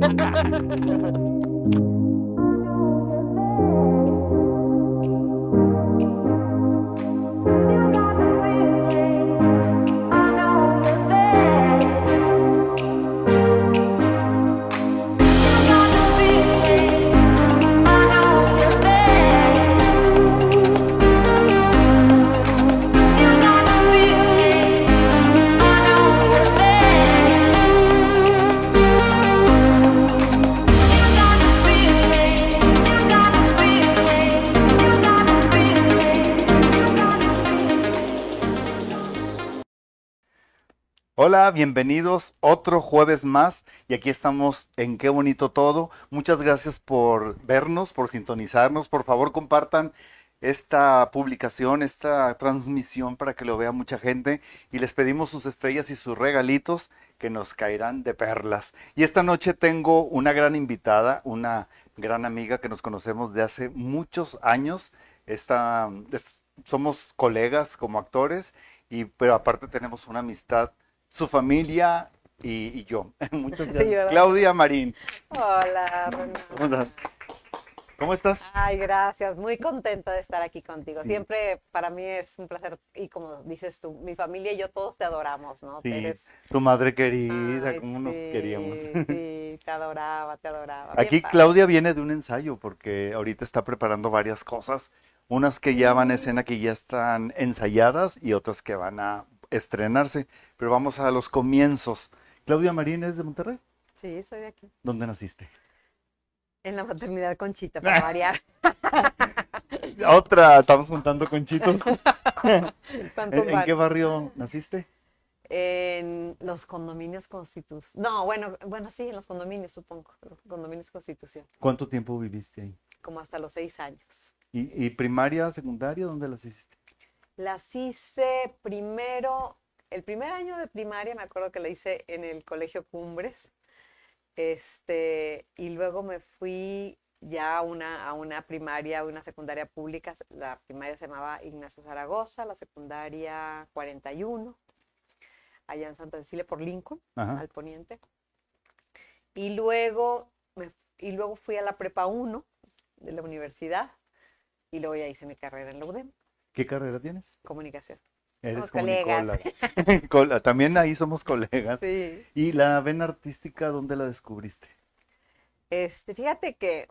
Ha ha ha ha ha! Hola, bienvenidos otro jueves más y aquí estamos en Qué bonito todo. Muchas gracias por vernos, por sintonizarnos. Por favor, compartan esta publicación, esta transmisión para que lo vea mucha gente y les pedimos sus estrellas y sus regalitos que nos caerán de perlas. Y esta noche tengo una gran invitada, una gran amiga que nos conocemos de hace muchos años. Esta, es- somos colegas como actores y pero aparte tenemos una amistad su familia y, y yo. Muchas gracias. Claudia Marín. Hola. ¿Cómo estás? ¿Cómo estás? Ay, gracias. Muy contenta de estar aquí contigo. Sí. Siempre para mí es un placer y como dices tú, mi familia y yo todos te adoramos, ¿no? Sí, Eres- tu madre querida, Ay, cómo nos queríamos. Sí, te adoraba, te adoraba. Bien Aquí padre. Claudia viene de un ensayo porque ahorita está preparando varias cosas, unas que ya van a escena que ya están ensayadas y otras que van a estrenarse, pero vamos a los comienzos. Claudia Marín es de Monterrey. Sí, soy de aquí. ¿Dónde naciste? En la maternidad Conchita, para variar. Otra, estamos juntando conchitos. ¿En, en qué barrio naciste? En los condominios Constitución. No, bueno, bueno, sí, en los condominios, supongo. Los condominios Constitución. ¿Cuánto tiempo viviste ahí? Como hasta los seis años. ¿Y, y primaria, secundaria, dónde las hiciste? Las hice primero, el primer año de primaria me acuerdo que la hice en el Colegio Cumbres, este, y luego me fui ya a una, a una primaria, una secundaria pública, la primaria se llamaba Ignacio Zaragoza, la secundaria 41, allá en Santa Cecilia por Lincoln, Ajá. al poniente, y luego, me, y luego fui a la prepa 1 de la universidad, y luego ya hice mi carrera en la UDEM, ¿Qué carrera tienes? comunicación. Eres colegas. comunicóloga. Col- También ahí somos colegas. Sí. ¿Y la vena artística dónde la descubriste? Este, fíjate que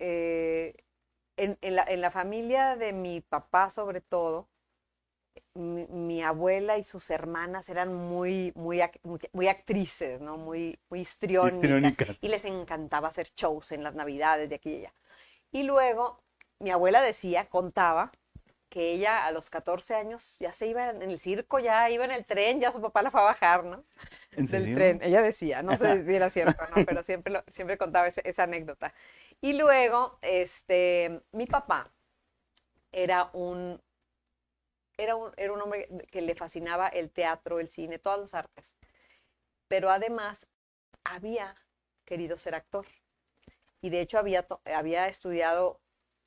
eh, en, en la, en la familia de mi papá, sobre todo, mi, mi abuela y sus hermanas eran muy, muy, muy actrices, ¿no? Muy, muy histriónicas. Histriónicas. Y les encantaba hacer shows en las navidades de aquí y allá. Y luego, mi abuela decía, contaba, que ella a los 14 años ya se iba en el circo, ya iba en el tren, ya su papá la fue a bajar, ¿no? ¿En del serio? tren. Ella decía, no sé si era cierto no, pero siempre, lo- siempre contaba ese- esa anécdota. Y luego, este, mi papá era un, era un, era un hombre que le fascinaba el teatro, el cine, todas las artes. Pero además había querido ser actor. Y de hecho había, había estudiado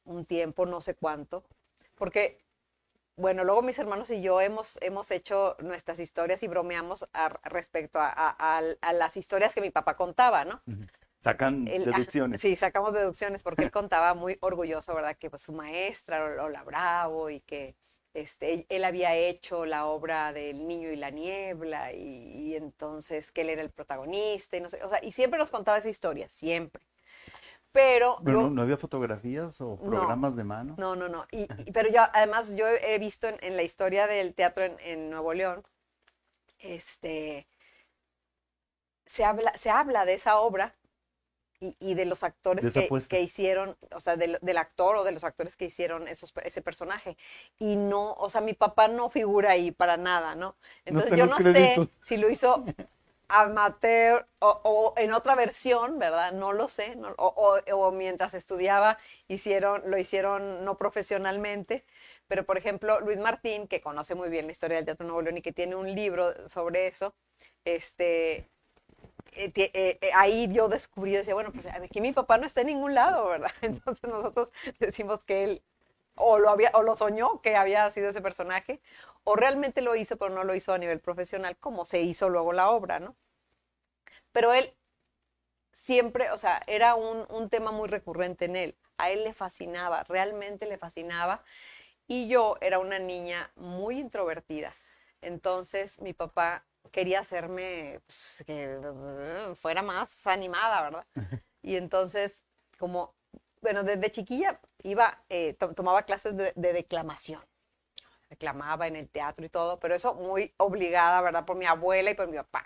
un tiempo, no sé cuánto, porque bueno, luego mis hermanos y yo hemos, hemos hecho nuestras historias y bromeamos a- respecto a, a- a- a las historias que mi papá contaba, ¿no? Sacan Él- ah, deducciones. Sí, sacamos deducciones porque él contaba muy orgulloso, ¿verdad? Que pues, su maestra, Lola Bravo, y que este, él, él había hecho la obra del niño y la niebla, y, y entonces que él era el protagonista, y no sé, o sea, y siempre nos contaba esa historia, siempre. Pero Pero yo- no, no había fotografías o No. programas de mano. no, no, no. Y, y- pero yo, además, yo he visto en, en la historia del teatro en, en Nuevo León, este, se habla, se habla de esa obra y, y de los actores que, que hicieron, o sea, del, del actor o de los actores que hicieron esos, ese personaje. Y no, o sea, mi papá no figura ahí para nada, ¿no? Entonces yo no sé si lo hizo amateur o, en otra versión, ¿verdad? No lo sé. o, mientras estudiaba hicieron, lo hicieron no profesionalmente. Pero, por ejemplo, Luis Martín, que conoce muy bien la historia del Teatro Nuevo León y que tiene un libro sobre eso, este, eh, eh, eh, ahí yo descubrí, decía, bueno, pues aquí mi papá no está en ningún lado, ¿verdad? Entonces nosotros decimos que él o lo, había, o lo soñó que había sido ese personaje, o realmente lo hizo, pero no lo hizo a nivel profesional, como se hizo luego la obra, ¿no? Pero él siempre, o sea, era un, un tema muy recurrente en él. A él le fascinaba, realmente le fascinaba. Y yo era una niña muy introvertida. Entonces mi papá quería hacerme pues, que fuera más animada, ¿verdad? Y entonces, como, bueno, desde chiquilla iba, eh, to- tomaba clases de, de declamación. Declamaba en el teatro y todo, pero eso muy obligada, ¿verdad? Por mi abuela y por mi papá,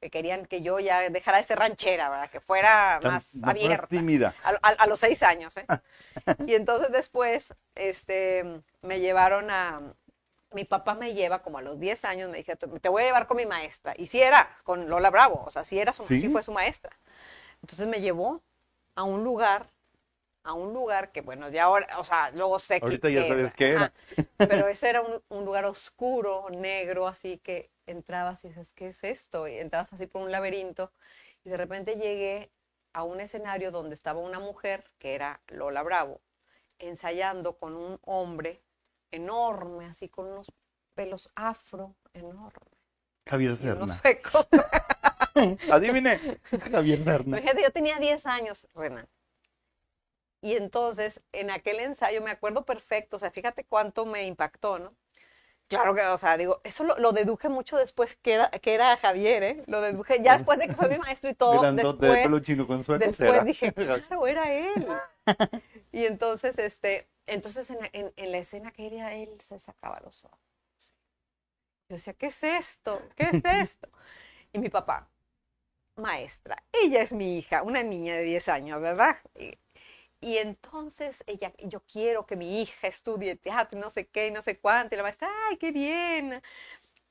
que querían que yo ya dejara de ser ranchera, ¿verdad? Que fuera Tan- más fueras abierta. tímida. A, a- a los seis años, ¿eh? Y entonces después, este, me llevaron a, mi papá me lleva como a los 10 años, me dije, te voy a llevar con mi maestra. Y sí era, con Lola Bravo, o sea, sí, era su, ¿Sí? sí fue su maestra. Entonces me llevó a un lugar, a un lugar que, bueno, ya ahora, o sea, luego sé que- Ahorita ya sabes qué era. ajá, pero ese era un, un lugar oscuro, negro, así que entrabas y dices, ¿qué es esto? Y entrabas así por un laberinto y de repente llegué a un escenario donde estaba una mujer, que era Lola Bravo, ensayando con un hombre enorme, así con unos pelos afro enormes. Javier Serna. Adivine. Javier Serna. Fíjate, yo tenía 10 años, Renan. Y entonces, en aquel ensayo, me acuerdo perfecto, o sea, fíjate cuánto me impactó, ¿no? Claro que, o sea, digo, eso lo, lo deduje mucho después que era, que era Javier, ¿eh? Lo deduje, ya después de que fue mi maestro y todo, Grandote de después, pelo chino con suecos después dije, claro, era él. Y entonces, este, entonces en, en- en la escena que era él, se sacaba los ojos. Yo decía, ¿qué es esto? ¿Qué es esto? Y mi papá, maestra, ella es mi hija, una niña de 10 años, ¿verdad? Y, y entonces ella, yo quiero que mi hija estudie teatro, no sé qué, y no sé cuánto. Y la maestra, ay, qué bien.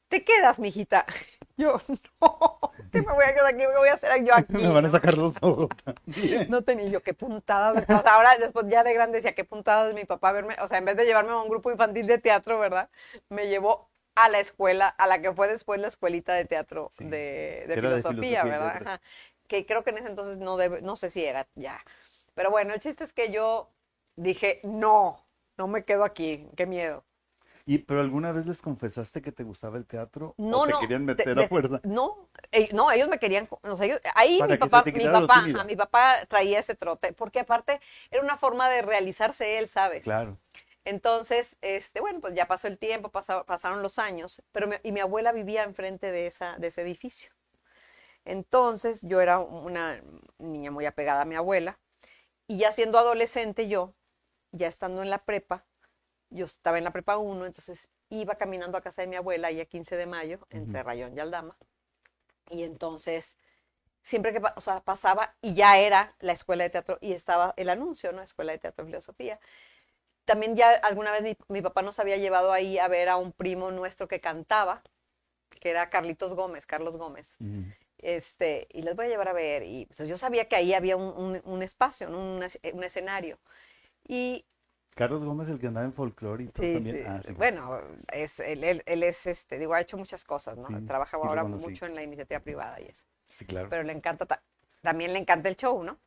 ¿Te quedas, mijita? Yo, no, ¿qué me voy a quedar aquí? ¿Qué voy a hacer yo aquí? Me van a sacar los ojos también. No tenía yo qué puntada. O sea, ahora después ya de grande decía qué puntada de mi papá verme. O sea, en vez de llevarme a un grupo infantil de teatro, ¿verdad? Me llevó a la escuela, a la que fue después la escuelita de teatro Sí, de, filosofía, ¿verdad? Ajá. Que creo que en ese entonces no debe, no sé si era ya. Pero bueno, el chiste es que yo dije, no, no me quedo aquí, qué miedo. ¿Y, ¿Pero alguna vez les confesaste que te gustaba el teatro? No, ¿O te no. querían meter de- a fuerza? No, eh, no, ellos me querían, ellos- ahí mi papá, mi papá, ajá, mi papá traía ese trote, porque aparte era una forma de realizarse él, ¿sabes? Claro. Entonces, este, bueno, pues ya pasó el tiempo, pasa- pasaron los años, pero mi- y mi abuela vivía enfrente de, esa, de ese edificio. Entonces, yo era una niña muy apegada a mi abuela, y ya siendo adolescente yo, ya estando en la prepa, yo estaba en la prepa 1, entonces iba caminando a casa de mi abuela, ahí a 15 de mayo, entre. Rayón y Aldama, y entonces, siempre que o sea, pasaba, y ya era la escuela de teatro, y estaba el anuncio, ¿no? Escuela de Teatro y Filosofía también ya alguna vez mi, mi papá nos había llevado ahí a ver a un primo nuestro que cantaba, que era Carlitos Gómez, Carlos Gómez. Ujú. Este, y les voy a llevar a ver. Y pues, yo sabía que ahí había un, un- un espacio, un, es- un escenario. Y Carlos Gómez, el que andaba en folclore y todo sí, también. sí, Ah, sí. bueno, es, él, él- él es, este, digo, ha hecho muchas cosas, ¿no? Trabaja ahora mucho en la iniciativa privada y eso Sí, claro. pero le encanta, ta- también le encanta el show, ¿no?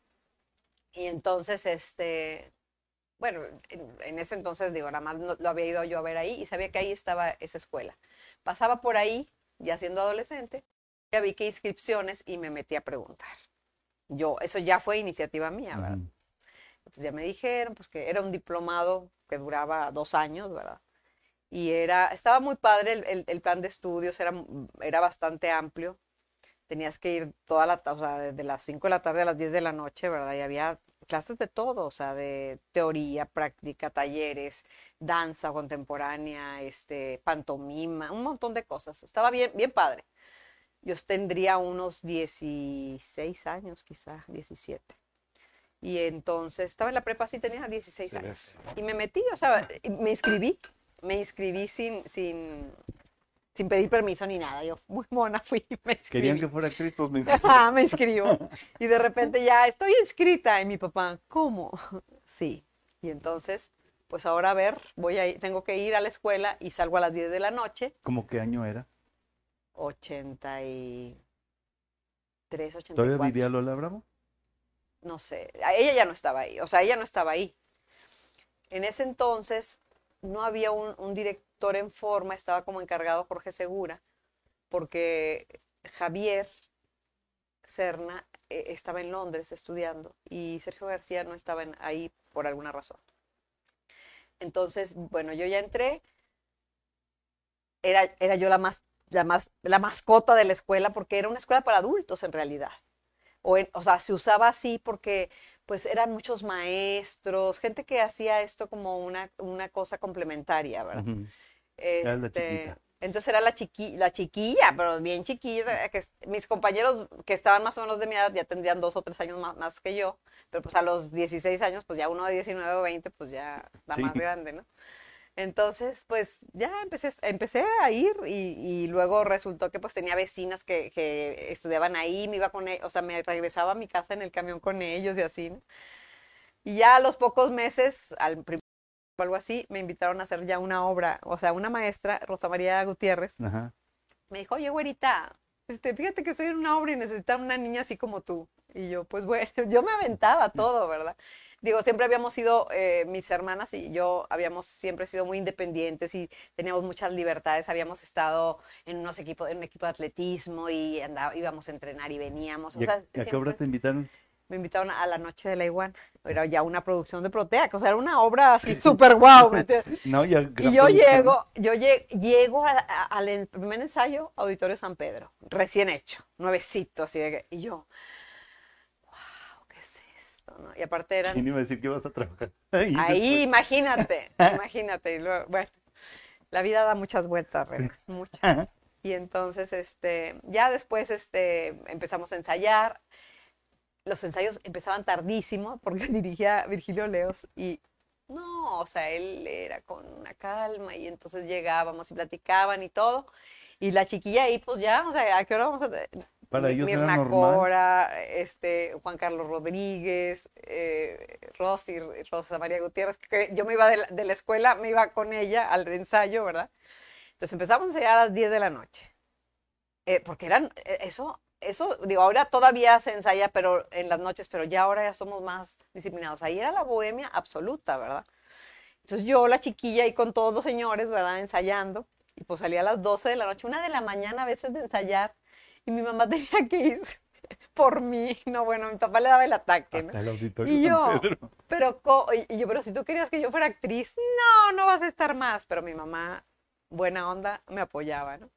Y entonces, este, bueno, en, en ese entonces, digo, nada más no- lo había ido yo a ver ahí y sabía que ahí estaba esa escuela. Pasaba por ahí, ya siendo adolescente, ya vi que inscripciones y me metí a preguntar. Yo, eso ya fue iniciativa mía, ¿verdad? Entonces ya me dijeron, pues que era un diplomado que duraba dos años, ¿verdad? Y era, estaba muy padre el, el- el plan de estudios, era, era bastante amplio. Tenías que ir toda la, o sea, desde las 5 de la tarde a las 10 de la noche, ¿verdad? Y había clases de todo, o sea, de teoría, práctica, talleres, danza contemporánea, este, pantomima, un montón de cosas. Estaba bien, bien padre. Yo tendría unos 16 años, quizá, 17. Y entonces estaba en la prepa, sí tenía 16 Se ve años. Y me metí, o sea, me inscribí, me inscribí sin, sin, sin pedir permiso ni nada. Yo muy mona fui, y me inscribí. Querían que fuera actriz, pues me inscribí. Me inscribo. Y de repente ya estoy inscrita. Y mi papá, ¿cómo? Sí. Y entonces, pues ahora a ver, voy a ir, tengo que ir a la escuela y salgo a las 10 de la noche. ¿Cómo qué año era? 83, 84. ¿Todavía vivía Lola Bravo? no sé, ella ya no estaba ahí, o sea, ella no estaba ahí. En ese entonces no había un, un director en forma, estaba como encargado Jorge Segura, porque Javier Serna eh, estaba en Londres estudiando y Sergio García no estaba en- ahí por alguna razón. Entonces, bueno, yo ya entré, era, era yo la más, la más, la mascota de la escuela porque era una escuela para adultos en realidad. O, en- o sea, se usaba así porque pues eran muchos maestros, gente que hacía esto como una, una cosa complementaria, ¿verdad? La Este, chiquita. entonces era la chiqui, la chiquilla, pero bien chiquilla, que mis compañeros que estaban más o menos de mi edad ya tendrían dos o tres años más, más que yo, pero pues a los 16 años, pues ya uno de 19 o 20, pues ya Sí. más grande, ¿no? Entonces, pues ya empecé, empecé a ir y, y luego resultó que pues tenía vecinas que, que estudiaban ahí, me iba con ellos, o sea, me regresaba a mi casa en el camión con ellos y así, ¿no? Y ya a los pocos meses, al primer o algo así, me invitaron a hacer ya una obra, o sea, una maestra, Rosa María Gutiérrez, Ajá. me dijo, oye, güerita, este, fíjate que estoy en una obra y necesitaba una niña así como tú. Y yo, pues bueno, yo me aventaba todo, ¿verdad? Digo, siempre habíamos sido, eh, mis hermanas y yo habíamos siempre sido muy independientes y teníamos muchas libertades. Habíamos estado en unos equipos, en un equipo de atletismo y andaba, íbamos a entrenar y veníamos. O ¿Y a, sea, a qué obra te invitaron? me invitaron a la noche de la iguana. Era ya una producción de Protea, o sea, era una obra así súper guau. ¿me entiendes? No, ya Y yo llego, yo lle- llego a- a- al primer ensayo, Auditorio San Pedro, recién hecho, nuevecito, así de que, y yo, wow, ¿qué no? Y aparte eran, ¿Quién iba a decir que ibas a trabajar? Ahí, ahí, imagínate, imagínate, y luego, bueno, la vida da muchas vueltas, Rena, muchas. Y entonces, este, ya después, este, empezamos a ensayar. Los ensayos empezaban tardísimo porque dirigía Virgilio Leos y no, o sea, él era con una calma y entonces llegábamos y platicaban y todo. Y la chiquilla ahí, pues ya, o sea, ¿a qué hora vamos a...? Para ellos Mirna. Cora, este, Juan Carlos Rodríguez, eh, Rosy, Rosa María Gutiérrez, que yo me iba de la, de la escuela, me iba con ella al ensayo, ¿verdad? Entonces empezamos a ensayar a las 10 de la noche. Eh, porque eran, eh, eso, eso, digo, ahora todavía se ensaya, pero en las noches, pero ya ahora ya somos más disciplinados. Ahí era la bohemia absoluta, ¿verdad? Entonces yo, la chiquilla, ahí con todos los señores, ¿verdad? Ensayando. Y pues salía a las 12 de la noche, una de la mañana a veces de ensayar. Y mi mamá tenía que ir por mí. No, bueno, mi papá le daba el ataque, ¿no? Hasta el auditorio Y San yo, Pedro. pero, y yo, pero si tú querías que yo fuera actriz, no, no vas a estar más. Pero mi mamá, buena onda, me apoyaba, ¿no?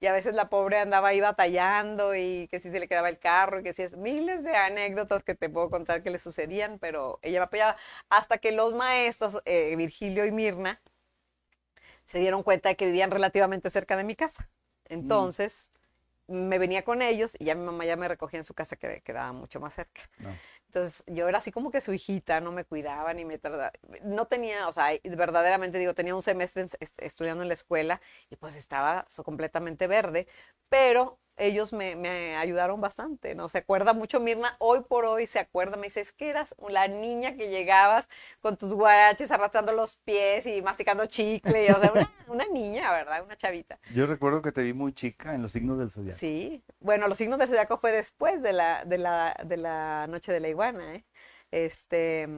Y a veces la pobre andaba ahí batallando y que si se le quedaba el carro y que si es miles de anécdotas que te puedo contar que le sucedían, pero ella me apoyaba hasta que los maestros, eh, Virgilio y Mirna, se dieron cuenta de que vivían relativamente cerca de mi casa. Entonces, me venía con ellos y ya mi mamá ya me recogía en su casa que quedaba mucho más cerca. No. Entonces yo era así como que su hijita, no me cuidaba ni me trataba. No tenía, o sea, verdaderamente digo, tenía un semestre en- est- estudiando en la escuela y pues estaba so- completamente verde, pero ellos me, me ayudaron bastante, ¿no? Se acuerda mucho Mirna, hoy por hoy se acuerda, me dice, es que eras la niña que llegabas con tus guaraches arrastrando los pies y masticando chicle, y, o sea, una, una niña, ¿verdad? Una chavita. Yo recuerdo que te vi muy chica en los signos del zodiaco. Sí, bueno, los signos del zodiaco fue después de la, de la, de la noche de la iguana, ¿eh? Este,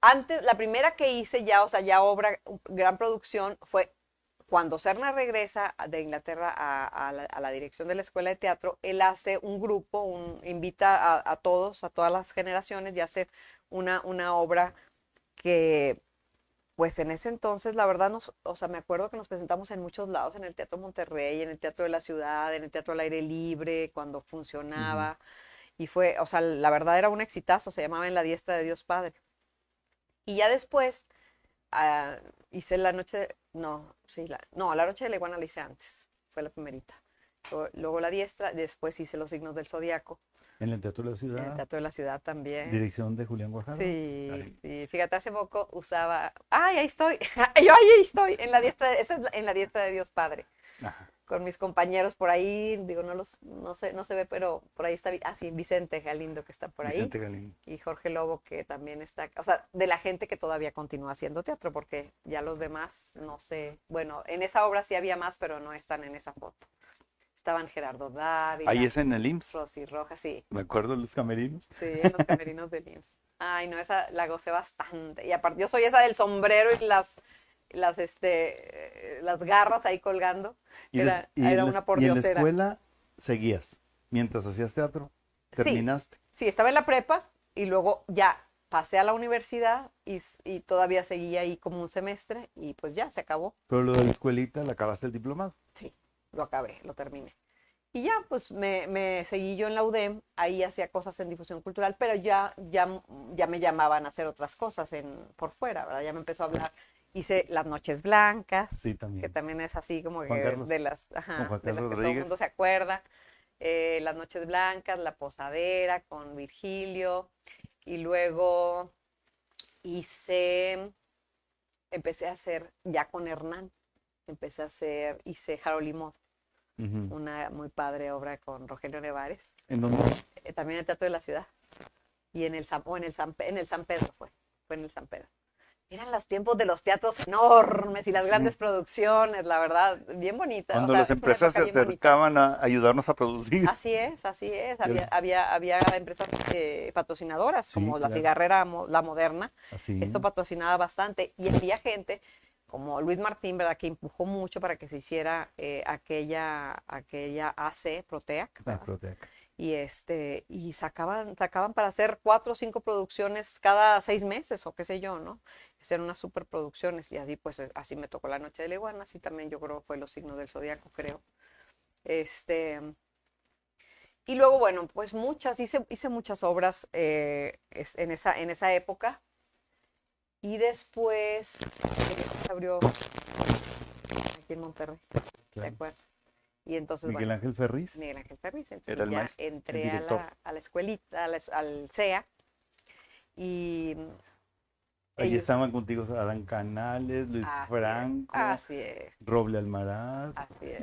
antes, la primera que hice ya, o sea, ya obra, gran producción, fue cuando Serna regresa de Inglaterra a, a la, a la dirección de la escuela de teatro, él hace un grupo, un, invita a, a todos, a todas las generaciones y hace una, una obra que pues en ese entonces, la verdad, nos, o sea, me acuerdo que nos presentamos en muchos lados, en el Teatro Monterrey, en el Teatro de la Ciudad, en el Teatro al Aire Libre, cuando funcionaba. Y fue, o sea, la verdad era un exitazo, se llamaba En la Diestra de Dios Padre. Y ya después ah, hice la noche, no, sí, la, no, la noche de la iguana la hice antes, fue la primerita. Luego, luego la diestra, después hice los signos del zodiaco, En el Teatro de la en el Ciudad, Teatro de la Ciudad también. dirección de Julián Guajardo. Sí, sí, fíjate, hace poco usaba, ay, ahí estoy, yo ahí estoy, en la diestra, de- esa es la- en la diestra de Dios Padre, Ajá. Con mis compañeros por ahí, digo, no los, no sé, no se ve, pero por ahí está, ah, sí, Vicente Galindo que está por ahí, Vicente Galindo. y Jorge Lobo que también está, o sea, de la gente que todavía continúa haciendo teatro, porque ya los demás, no sé, bueno, en esa obra sí había más, pero no están en esa foto. Estaban Gerardo Dávila, Ahí es en el IMSS. Rosy Rojas, sí, Me acuerdo de los camerinos. Sí, en los camerinos de IMSS. Ay, no, esa la gocé bastante. Y aparte, yo soy esa del sombrero y las, las, este, las garras ahí colgando. Y, Era, des- y en era la- una y en la escuela seguías mientras hacías teatro. terminaste. Sí, estaba en la prepa y luego ya pasé a la universidad y, y, todavía seguía ahí como un semestre y pues ya se acabó. Pero lo de la escuelita, ¿la acabaste el diplomado? Sí, lo acabé, lo terminé. Y ya, pues me, me, seguí yo en la UDEM, ahí hacía cosas en difusión cultural, pero ya, ya, ya me llamaban a hacer otras cosas en, por fuera, ¿verdad? Ya me empezó a hablar. Hice Las Noches Blancas, sí, también. que también es así como que de las, ajá, de las que todo el mundo se acuerda. Eh, Las Noches Blancas, La Posadera con Virgilio, y luego hice, empecé a hacer, ya con Hernán, empecé a hacer, hice Harold una muy padre obra con Rogelio Nevares. ¿En dónde? Eh, también en el Teatro de la Ciudad. Y en el, o en el, San, en el San Pedro fue, fue en el San Pedro. Eran los tiempos de los teatros enormes y las grandes producciones, la verdad, bien bonitas. Cuando las empresas se acercaban a ayudarnos a producir. Así es, así es. Había, había, había empresas eh, patrocinadoras, como la cigarrera, la moderna. Así. Esto patrocinaba bastante. Y había gente como Luis Martín, ¿verdad? Que empujó mucho para que se hiciera eh, aquella, aquella AC, Proteac. Ah, Proteac. Y, este, y sacaban, sacaban para hacer cuatro o cinco producciones cada seis meses o qué sé yo, ¿no? Hacer unas superproducciones y así pues así me tocó La Noche de la Iguana, así también yo creo fue Los Signos del Zodíaco, creo. Este, y luego, bueno, pues muchas, hice, hice muchas obras eh, en, esa, en esa época. Y después abrió aquí en Monterrey, ¿te acuerdas? Y entonces, Miguel Ángel Ferriz. Miguel Ángel Ferriz. Entonces ya entré a la, a la, escuelita, al CEA. Y Allí estaban contigo Adán Canales, Luis Franco, Roble Almaraz,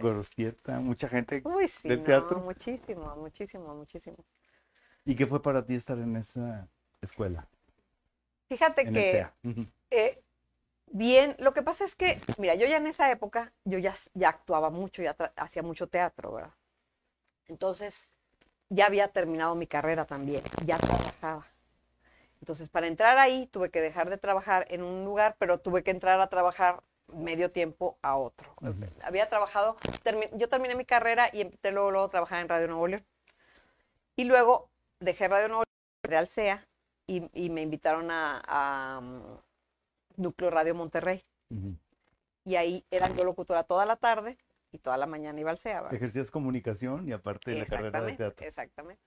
Gorostieta, mucha gente Uy, sí, del teatro. muchísimo, muchísimo, muchísimo. ¿Y qué fue para ti estar en esa escuela? Fíjate que eh, bien, lo que pasa es que, mira, yo ya en esa época, yo ya, ya actuaba mucho, ya hacía mucho teatro, ¿verdad? Entonces, ya había terminado mi carrera también, ya trabajaba. Entonces, para entrar ahí, tuve que dejar de trabajar en un lugar, pero tuve que entrar a trabajar medio tiempo a otro. Había trabajado, yo terminé mi carrera y empecé luego, luego a trabajar en Radio Nuevo León. Y luego dejé Radio Nuevo León, Real SEA, y, me invitaron a, Núcleo Radio Monterrey. Y ahí era yo locutora toda la tarde y toda la mañana iba al CEA. Ejercías comunicación y aparte de la carrera de teatro. Exactamente.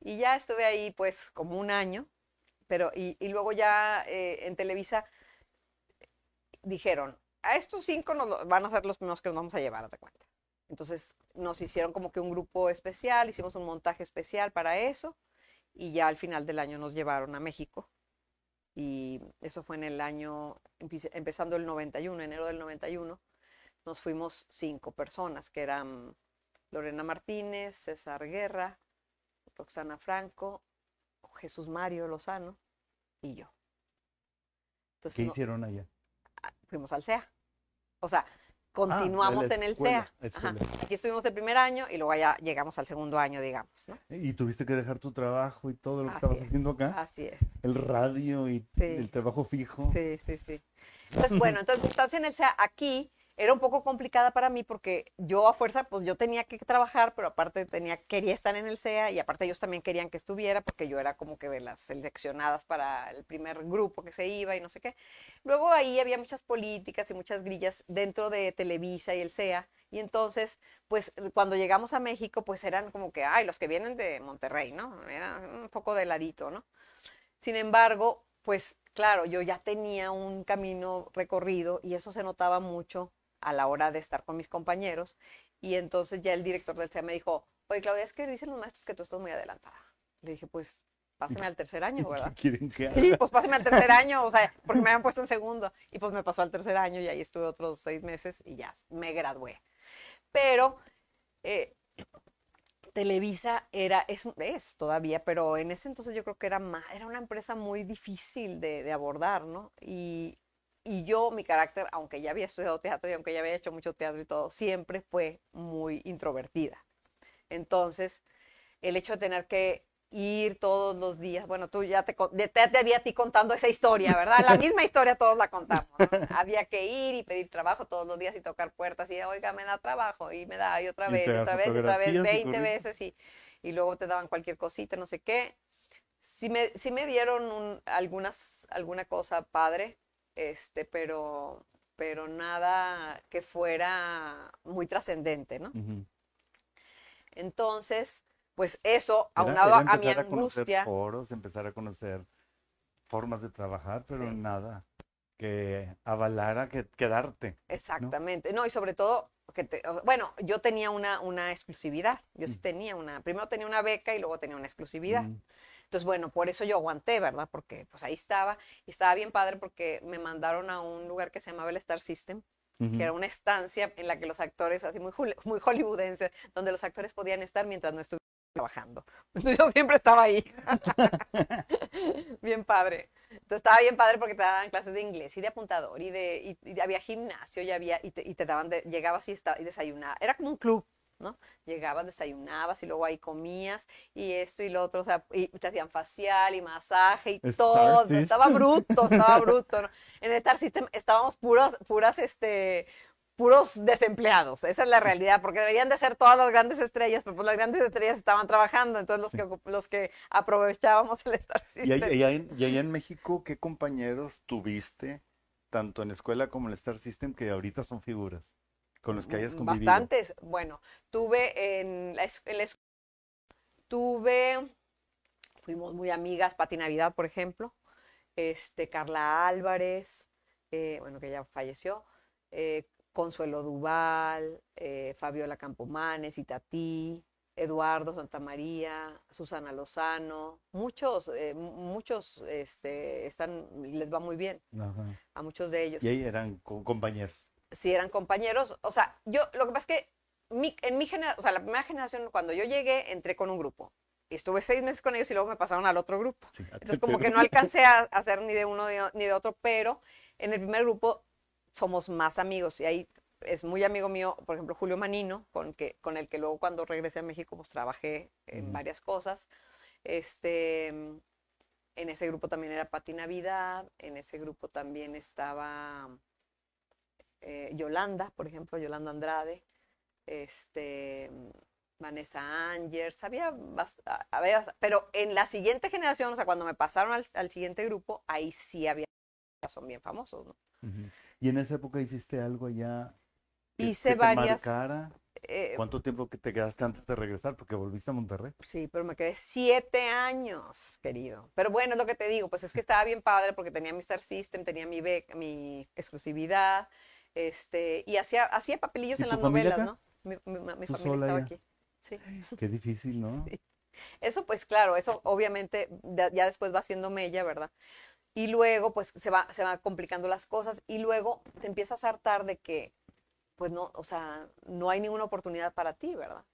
Y ya estuve ahí pues como un año, pero y, luego ya eh, en Televisa dijeron, a estos cinco nos van a ser los primeros que nos vamos a llevar, de cuenta. Entonces nos hicieron como que un grupo especial, hicimos un montaje especial para eso y ya al final del año nos llevaron a México. Y eso fue en el año, empezando el 91, enero del 91, nos fuimos cinco personas, que eran Lorena Martínez, César Guerra, Roxana Franco, Jesús Mario Lozano y yo. ¿Qué hicieron allá? Ah, fuimos al CEA. O sea, continuamos en el CEA. Aquí estuvimos el primer año y luego ya llegamos al segundo año, digamos. Y tuviste que dejar tu trabajo y todo lo que estabas haciendo acá. Así es. El radio y el trabajo fijo. Sí, sí, sí. Entonces, bueno, entonces estancia en el CEA aquí era un poco complicada para mí porque yo a fuerza, pues yo tenía que trabajar, pero aparte tenía, quería estar en el CEA y aparte ellos también querían que estuviera porque yo era como que de las seleccionadas para el primer grupo que se iba y no sé qué. Luego ahí había muchas políticas y muchas grillas dentro de Televisa y el CEA y entonces, pues cuando llegamos a México, pues eran como que, ay, los que vienen de Monterrey, ¿no? Era un poco de ladito, ¿no? Sin embargo, pues claro, yo ya tenía un camino recorrido y eso se notaba mucho a la hora de estar con mis compañeros. Y entonces ya el director del CEA me dijo, oye Claudia, es que dicen los maestros que tú estás muy adelantada. Le dije, pues páseme al tercer año, ¿verdad? quieren que Sí, pues páseme al tercer año, o sea, porque me habían puesto en segundo. Y pues me pasó al tercer año y ahí estuve otros seis meses y ya me gradué. Pero eh, Televisa era, es, es, todavía, pero en ese entonces yo creo que era, más, era una empresa muy difícil de, de abordar, ¿no? Y, y yo, mi carácter, aunque ya había estudiado teatro y aunque ya había hecho mucho teatro y todo, siempre fue muy introvertida. Entonces, el hecho de tener que ir todos los días, bueno, tú ya te, te, había a ti contando esa historia, ¿verdad? La misma historia todos la contamos. había que ir y pedir trabajo todos los días y tocar puertas y, oiga, me da trabajo y me da, y otra vez, y otra vez, y otra vez, 20 veces y y luego te daban cualquier cosita, no sé qué. Sí me, sí me dieron un- algunas, alguna cosa padre, este, pero, pero nada que fuera muy trascendente, ¿no? Ujú. Entonces, pues eso, Era- aunado era a mi empezar a angustia. foros, empezar a conocer formas de trabajar, pero Sí. nada que avalara que quedarte. Exactamente, no, y sobre todo, que te- bueno, yo tenía una, una exclusividad, yo sí Mm. tenía una, primero tenía una beca y luego tenía una exclusividad. Mm, Entonces, bueno, por eso yo aguanté, ¿verdad? Porque pues ahí estaba, y estaba bien padre porque me mandaron a un lugar que se llamaba el Star System, que era una estancia en la que los actores, así muy, muy hollywoodense, donde los actores podían estar mientras no estuvieran trabajando. Entonces yo siempre estaba ahí. bien padre. Entonces estaba bien padre porque te daban clases de inglés y de apuntador y de y, y había gimnasio y había y te, y te daban de, llegabas y, esta- y desayunabas. Era como un club, ¿no? Llegabas, desayunabas y luego ahí comías y esto y lo otro, o sea, y te hacían facial y masaje y Star todo. System. Estaba bruto, estaba bruto. ¿no? En el Star System estábamos puros, puras, este, puros desempleados. Esa es la realidad, porque deberían de ser todas las grandes estrellas, pero pues las grandes estrellas estaban trabajando, entonces los que, los que aprovechábamos el Star System. y ahí- y allá en México, ¿qué compañeros tuviste, tanto en escuela como en el Star System, que ahorita son figuras, con los que hayas convivido? Bastantes. Bueno, tuve en la, es- en la escuela, tuve, fuimos muy amigas, Pati Navidad, por ejemplo, este, Carla Álvarez, eh, bueno, que ya falleció, eh, Consuelo Duval, eh, Fabiola Campomanes, Itatí, Eduardo Santamaría, Susana Lozano, muchos, eh, mu- muchos este, están, les va muy bien Ajá. a muchos de ellos Y ahí eran co- compañeros. Si eran compañeros, o sea, yo, lo que pasa es que mi- en mi generación, o sea, la primera generación, cuando yo llegué, entré con un grupo. Estuve seis meses con ellos y luego me pasaron al otro grupo. Sí, Entonces, como que no alcancé a hacer ni de uno de- ni de otro, pero en el primer grupo somos más amigos y ahí es muy amigo mío, por ejemplo, Julio Manino, con, que, con el que luego cuando regresé a México, pues trabajé en Ujú. varias cosas. Este, en ese grupo también era Pati Navidad, en ese grupo también estaba eh, Yolanda, por ejemplo, Yolanda Andrade, este, Vanessa Angers, había, pero en la siguiente generación, o sea, cuando me pasaron al, al siguiente grupo, ahí sí había, son bien famosos, ¿no? Ujú. Y en esa época hiciste algo allá Hice que te varias, marcara. eh, ¿Cuánto tiempo que te quedaste antes de regresar? Porque volviste a Monterrey. Sí, pero me quedé siete años, querido. Pero bueno, es lo que te digo, pues es que estaba bien padre porque tenía mi Star System, tenía mi beca, mi exclusividad, este, y hacía, hacía papelillos ¿Y en las novelas, acá? ¿no? Mi, mi- mi ¿Tú familia estaba ya? aquí. Sí. Qué difícil, ¿no? Sí. Eso pues claro, eso obviamente ya después va haciendo mella, ¿verdad? Y luego pues se va, se van complicando las cosas y luego te empiezas a hartar de que pues no, o sea, no hay ninguna oportunidad para ti, ¿verdad?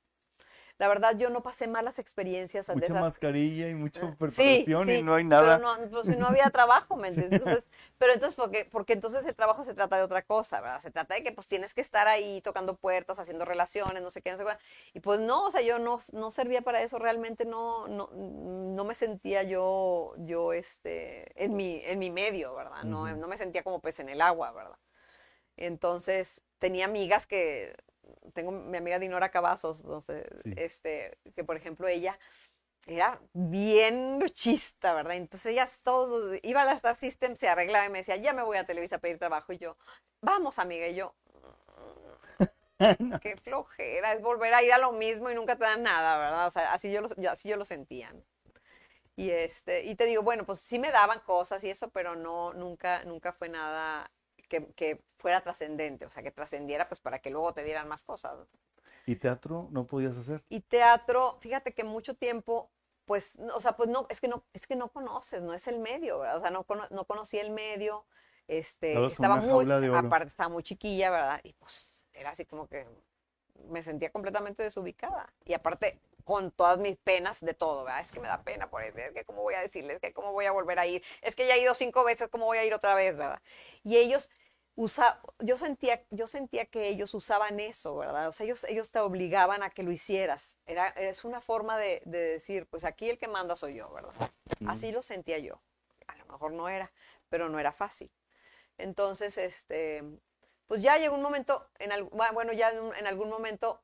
La verdad yo no pasé malas experiencias de Mucha esas. mascarilla y mucha Ah, preparación sí, y no hay Pero nada. no, pues, no había trabajo, ¿me entiendes? Entonces, pero entonces, porque, porque entonces el trabajo se trata de otra cosa, ¿verdad? Se trata de que pues tienes que estar ahí tocando puertas, haciendo relaciones, no sé qué, no sé cuál. Y pues no, o sea, yo no, no servía para eso, realmente no, no, no me sentía yo, yo, este, en mi, en mi medio, ¿verdad? No, no me sentía como pez en el agua, ¿verdad? Entonces, tenía amigas que, tengo mi amiga Dinora Cavazos, entonces, Sí. este, que por ejemplo ella era bien luchista, ¿verdad? Entonces ella todo, iba a la Star System, se arreglaba y me decía, ya me voy a Televisa a pedir trabajo. Y yo, vamos amiga, y yo, "Mm, qué flojera, es volver a ir a lo mismo y nunca te dan nada, ¿verdad? O sea, así yo lo, yo- así yo lo sentía. ¿no? Y, este, y te digo, bueno, pues sí me daban cosas y eso, pero no, nunca, nunca fue nada que, que fuera trascendente, o sea, que trascendiera pues para que luego te dieran más cosas. ¿Y teatro no podías hacer? Y teatro, fíjate que mucho tiempo, pues, o sea, pues no, es que no, es que no conoces, no es el medio, ¿verdad? O sea, no, no conocí el medio, este, con estaba muy, aparte estaba muy chiquilla, ¿verdad? Y pues era así como que me sentía completamente desubicada. Y aparte, con todas mis penas de todo, ¿verdad? Es que me da pena por eso, es que cómo voy a decirles, es que cómo voy a volver a ir, es que ya he ido cinco veces, cómo voy a ir otra vez, ¿verdad? Y ellos usa, yo sentía, yo sentía que ellos usaban eso, ¿verdad? O sea, ellos, ellos te obligaban a que lo hicieras. Era, es una forma de, de decir, pues aquí el que manda soy yo, ¿verdad? Mm. Así lo sentía yo. A lo mejor no era, pero no era fácil. Entonces, este, pues ya llegó un momento, en bueno, ya en algún momento,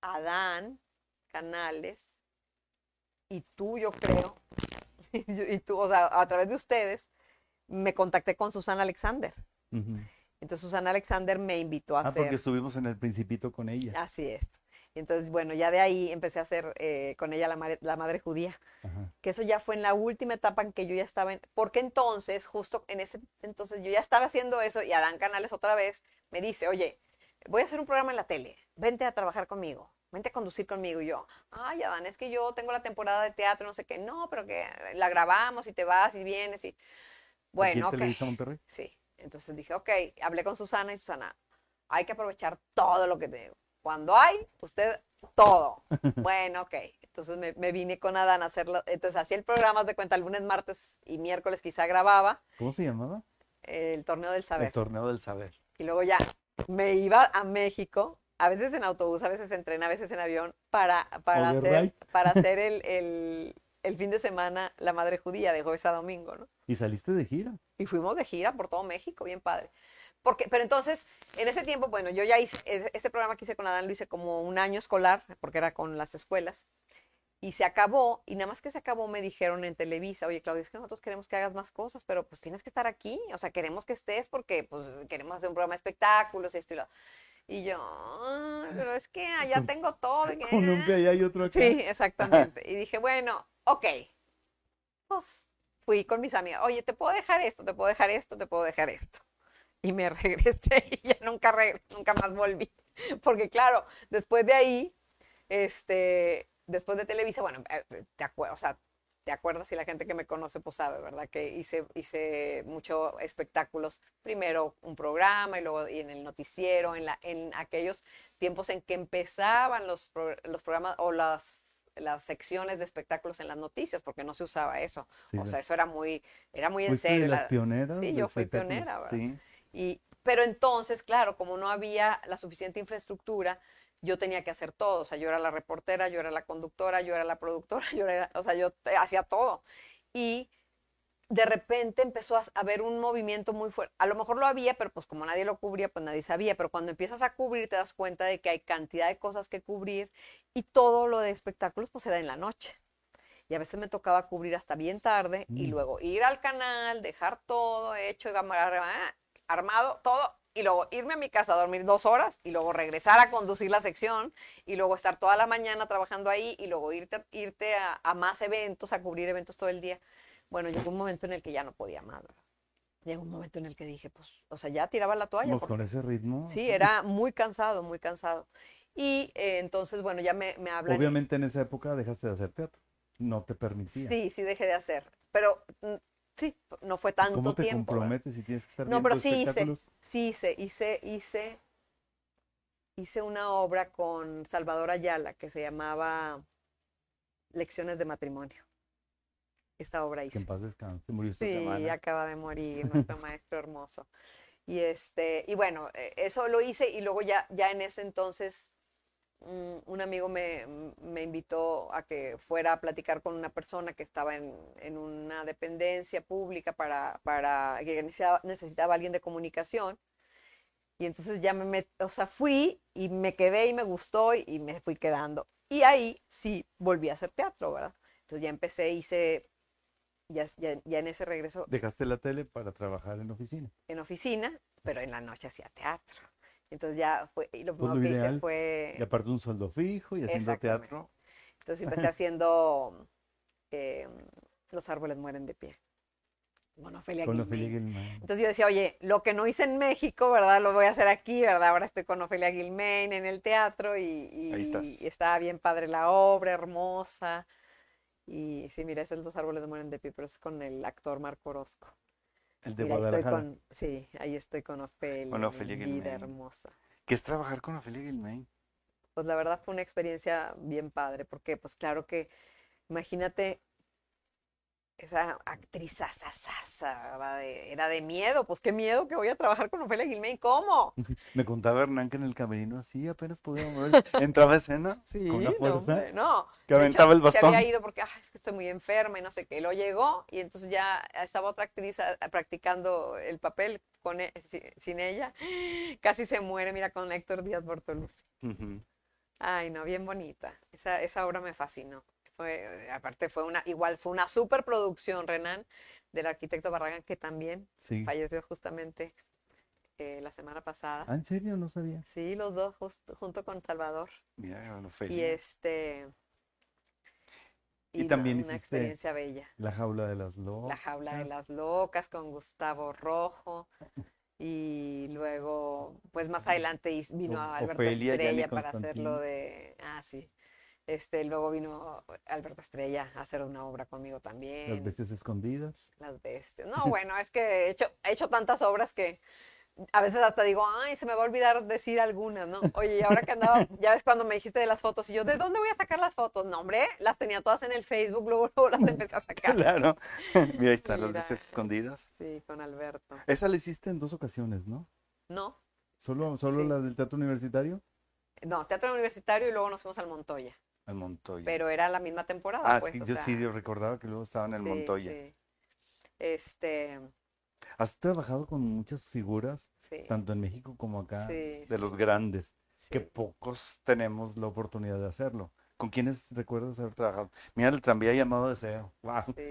Adán canales y tú, yo creo, y tú, o sea, a través de ustedes, me contacté con Susana Alexander. Entonces Susana Alexander me invitó a ah, hacer... porque estuvimos en el Principito con ella. Así es. Entonces, bueno, ya de ahí empecé a hacer eh, con ella la, madre, judía. Que eso ya fue en la última etapa en que yo ya estaba en... Porque entonces, justo en ese entonces, yo ya estaba haciendo eso y Adán Canales otra vez me dice, oye, voy a hacer un programa en la tele, vente a trabajar conmigo, vente a conducir conmigo. Y yo, ay, Adán, es que yo tengo la temporada de teatro, no sé qué. No, pero que la grabamos y te vas y vienes y... Bueno, ¿Aquí en Monterrey? Sí. Entonces dije, ok, hablé con Susana y Susana, hay que aprovechar todo lo que tengo cuando hay, usted todo. Bueno, ok. Entonces me, vine con Adán a hacerlo. Entonces hacía el programa de cuenta lunes, martes y miércoles quizá grababa. ¿Cómo se llamaba? El Torneo del Saber. El Torneo del Saber. Y luego ya me iba a México, a veces en autobús, a veces en tren, a veces en avión, para, para hacer, para hacer el, el, fin de semana la madre judía de jueves a domingo, ¿no? ¿Y saliste de gira? Y fuimos de gira por todo México, bien padre. Porque, pero entonces, en ese tiempo, bueno, yo ya hice, ese programa que hice con Adán lo hice como un año escolar, porque era con las escuelas, y se acabó, y nada más que se acabó me dijeron en Televisa, oye Claudia, es que nosotros queremos que hagas más cosas, pero pues tienes que estar aquí, o sea, queremos que estés porque pues queremos hacer un programa de espectáculos, esto y lo... Y yo, ah, pero es que allá tengo todo. Y Con un pie hay otro acá. Sí, exactamente. Y dije, bueno, ok, pues fui con mis amigas, oye, te puedo dejar esto, te puedo dejar esto, te puedo dejar esto y me regresé y ya nunca, nunca más volví. Porque claro, después de ahí, este, después de Televisa, bueno, eh, te acuerdas, o sea, te acuerdas y la gente que me conoce pues sabe, ¿verdad? Que hice, hice muchos espectáculos, primero un programa y luego y en el noticiero, en, la, en aquellos tiempos en que empezaban los, los programas o las las secciones de espectáculos en las noticias, porque no se usaba eso. o sea, eso era muy, era muy en serio. De las pioneras? Sí, yo fui pionera, ¿verdad? Sí pero entonces, claro, como no había la suficiente infraestructura, yo tenía que hacer todo. O sea, yo era la reportera, yo era la conductora, yo era la productora, yo era, o sea, yo hacía todo. Y de repente empezó a haber un movimiento muy fuerte. A lo mejor lo había, pero pues como nadie lo cubría, pues nadie sabía. Pero cuando empiezas a cubrir, te das cuenta de que hay cantidad de cosas que cubrir y todo lo de espectáculos, pues era en la noche. Y a veces me tocaba cubrir hasta bien tarde y mm. luego ir al canal, dejar todo hecho, y armado, todo, y luego irme a mi casa a dormir dos horas y luego regresar a conducir la sección y luego estar toda la mañana trabajando ahí y luego irte, irte a, más eventos, a cubrir eventos todo el día. Bueno, llegó un momento en el que ya no podía más. Llegó un momento en el que dije, pues, o sea, ya tiraba la toalla. con ese ritmo. Sí, era muy cansado, muy cansado. Y eh, entonces, bueno, ya me, me hablan. Obviamente en esa época dejaste de hacer teatro. No te permitía. Sí, sí dejé de hacer. Pero mm, Sí, no fue tanto ¿Cómo te comprometes si tienes que estar No, pero sí hice, sí hice, hice, hice, hice una obra con Salvador Ayala que se llamaba Lecciones de matrimonio. Esa obra hice. Que en paz descanse, murió esta sí, acaba de morir, nuestro maestro hermoso. Y este, y bueno, e, eso lo hice y luego ya, ya en ese entonces un amigo me, me, invitó a que fuera a platicar con una persona que estaba en, en una dependencia pública para, para que necesitaba, necesitaba, alguien de comunicación. Y entonces ya me, o sea, fui y me quedé y me gustó y, me fui quedando. Y ahí sí volví a hacer teatro, ¿verdad? Entonces ya empecé, hice, ya, ya, ya en ese regreso. ¿Dejaste la tele para trabajar en oficina? En oficina, pero en la noche hacía teatro. Entonces ya fue, y lo pues primero que hice fue... Y aparte un sueldo fijo y haciendo teatro. Entonces empecé haciendo em, Los árboles mueren de pie. Con Ofelia, con Entonces yo decía, oye, lo que no hice en México, ¿verdad? Lo voy a hacer aquí, ¿verdad? Ahora estoy con Ofelia Gilmain en el teatro y, y, y estaba bien padre la obra, hermosa. Y sí, mira, es el Los árboles mueren de pie, pero es con el actor Marco Orozco. El de Guadalajara. Con, sí, ahí estoy con Ofelia. Con Ofelia Vida hermosa. ¿Qué es trabajar con Ofelia Gilmain? Pues la verdad fue una experiencia bien padre, porque pues claro que, imagínate esa actriz asasasa, era de miedo, pues qué miedo que voy a trabajar con Ofelia Gilmain, ¿cómo? Me contaba Hernán que en el camerino así apenas podía mover, entraba escena sí, con una fuerza, no, que aventaba el bastón. Se había ido porque, es que estoy muy enferma y no sé qué, lo llegó y entonces ya estaba otra actriz ah, practicando el papel con e, sin ella, casi se muere, mira, con Héctor Díaz Bortolucci. Ay, no, bien bonita. Esa, esa obra me fascinó. Fue, aparte fue una, igual fue una superproducción, Renan, del arquitecto Barragán, que también Sí. falleció justamente eh, la semana pasada. Ah, ¿en serio? No sabía. Sí, los dos justo- junto con Salvador. Mira, lo Y feliz. este. Y también una hiciste experiencia bella. La jaula de las locas. La jaula de las locas con Gustavo Rojo. Y luego, pues más adelante is- vino O- Alberto Ofelia, Estrella para hacerlo de. Ah, sí. Este, luego vino Alberto Estrella a hacer una obra conmigo Las también. bestias escondidas. Las bestias. No, bueno, es que he hecho, he hecho tantas obras que a veces hasta digo, ay, se me va a olvidar decir algunas, ¿no? Oye, y ahora que andaba, ya ves cuando me dijiste de las fotos, y yo, ¿de dónde voy a sacar las fotos? No, hombre, las tenía todas en el Facebook, luego, luego las empecé a sacar. Claro. Mira, ahí están las bestias escondidas. Sí, con Alberto. Esa la hiciste en dos ocasiones, ¿no? No, ¿Solo, solo Sí. la del teatro universitario? no, teatro universitario y luego nos fuimos al Montoya, Al Montoya. pero era la misma temporada, ah, pues, sí, o yo sea, sí yo recordaba que luego estaba en el sí, Montoya. sí. Este, Has trabajado con muchas figuras, sí, tanto en México como acá, de los grandes, que pocos tenemos la oportunidad de hacerlo. ¿Con quiénes recuerdas haber trabajado? Mira, el tranvía llamado Deseo. Wow. Sí,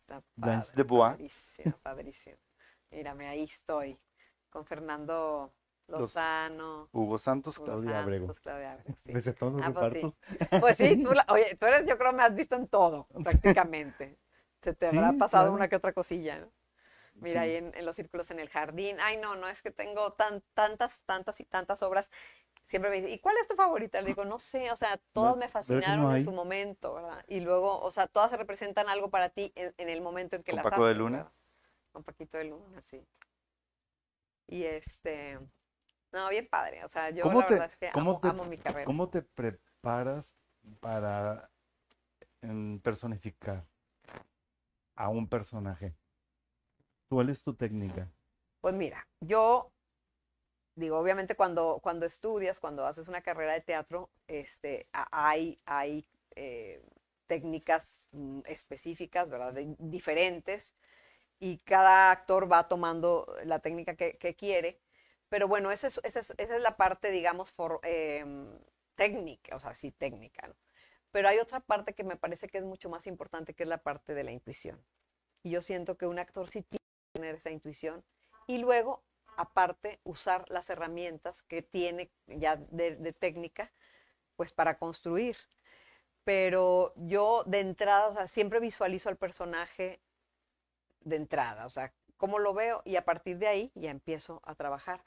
está padre, de Bois. padrísimo, padrísimo. Mírame, ahí estoy, con Fernando Lozano, Hugo Santos, Hugo Claudia Abrego. Claudia Abrego, sí. Desde todos los Ah, pues sí. Pues sí, tú, la- oye, tú eres, yo creo, me has visto en todo, prácticamente. Se te habrá pasado claro. una que otra cosilla, ¿no? Mira, ahí en, en los círculos en el jardín. Ay, no, no, es que tengo tan, tantas, tantas y tantas obras. Siempre me dicen, ¿y cuál es tu favorita? Le digo, no sé, o sea, todas me ¿verdad que no fascinaron en su momento, ¿verdad? Y luego, o sea, todas representan algo para ti en, en el momento en que ¿Con las Paco de haces, Luna? ¿verdad? Con Paquito de Luna, sí. Y este, no, bien padre, o sea, yo ¿Cómo la te- verdad es que amo, te- amo mi carrera. ¿Cómo te preparas para personificar a un personaje? ¿Cuál es tu técnica? Pues mira, yo digo, obviamente cuando, cuando estudias, cuando haces una carrera de teatro, este, hay, hay eh, técnicas mm, específicas, ¿verdad? De- diferentes, y cada actor va tomando la técnica que, que quiere. Pero bueno, esa es, esa es, esa es la parte, digamos, for- em, técnica, o sea, sí, técnica, ¿no? Pero hay otra parte que me parece que es mucho más importante, que es la parte de la intuición. Y yo siento que un actor sí tiene que tener esa intuición y luego, aparte, usar las herramientas que tiene ya de, de técnica, pues para construir. Pero yo de entrada, o sea, siempre visualizo al personaje de entrada, o sea, cómo lo veo y a partir de ahí ya empiezo a trabajar.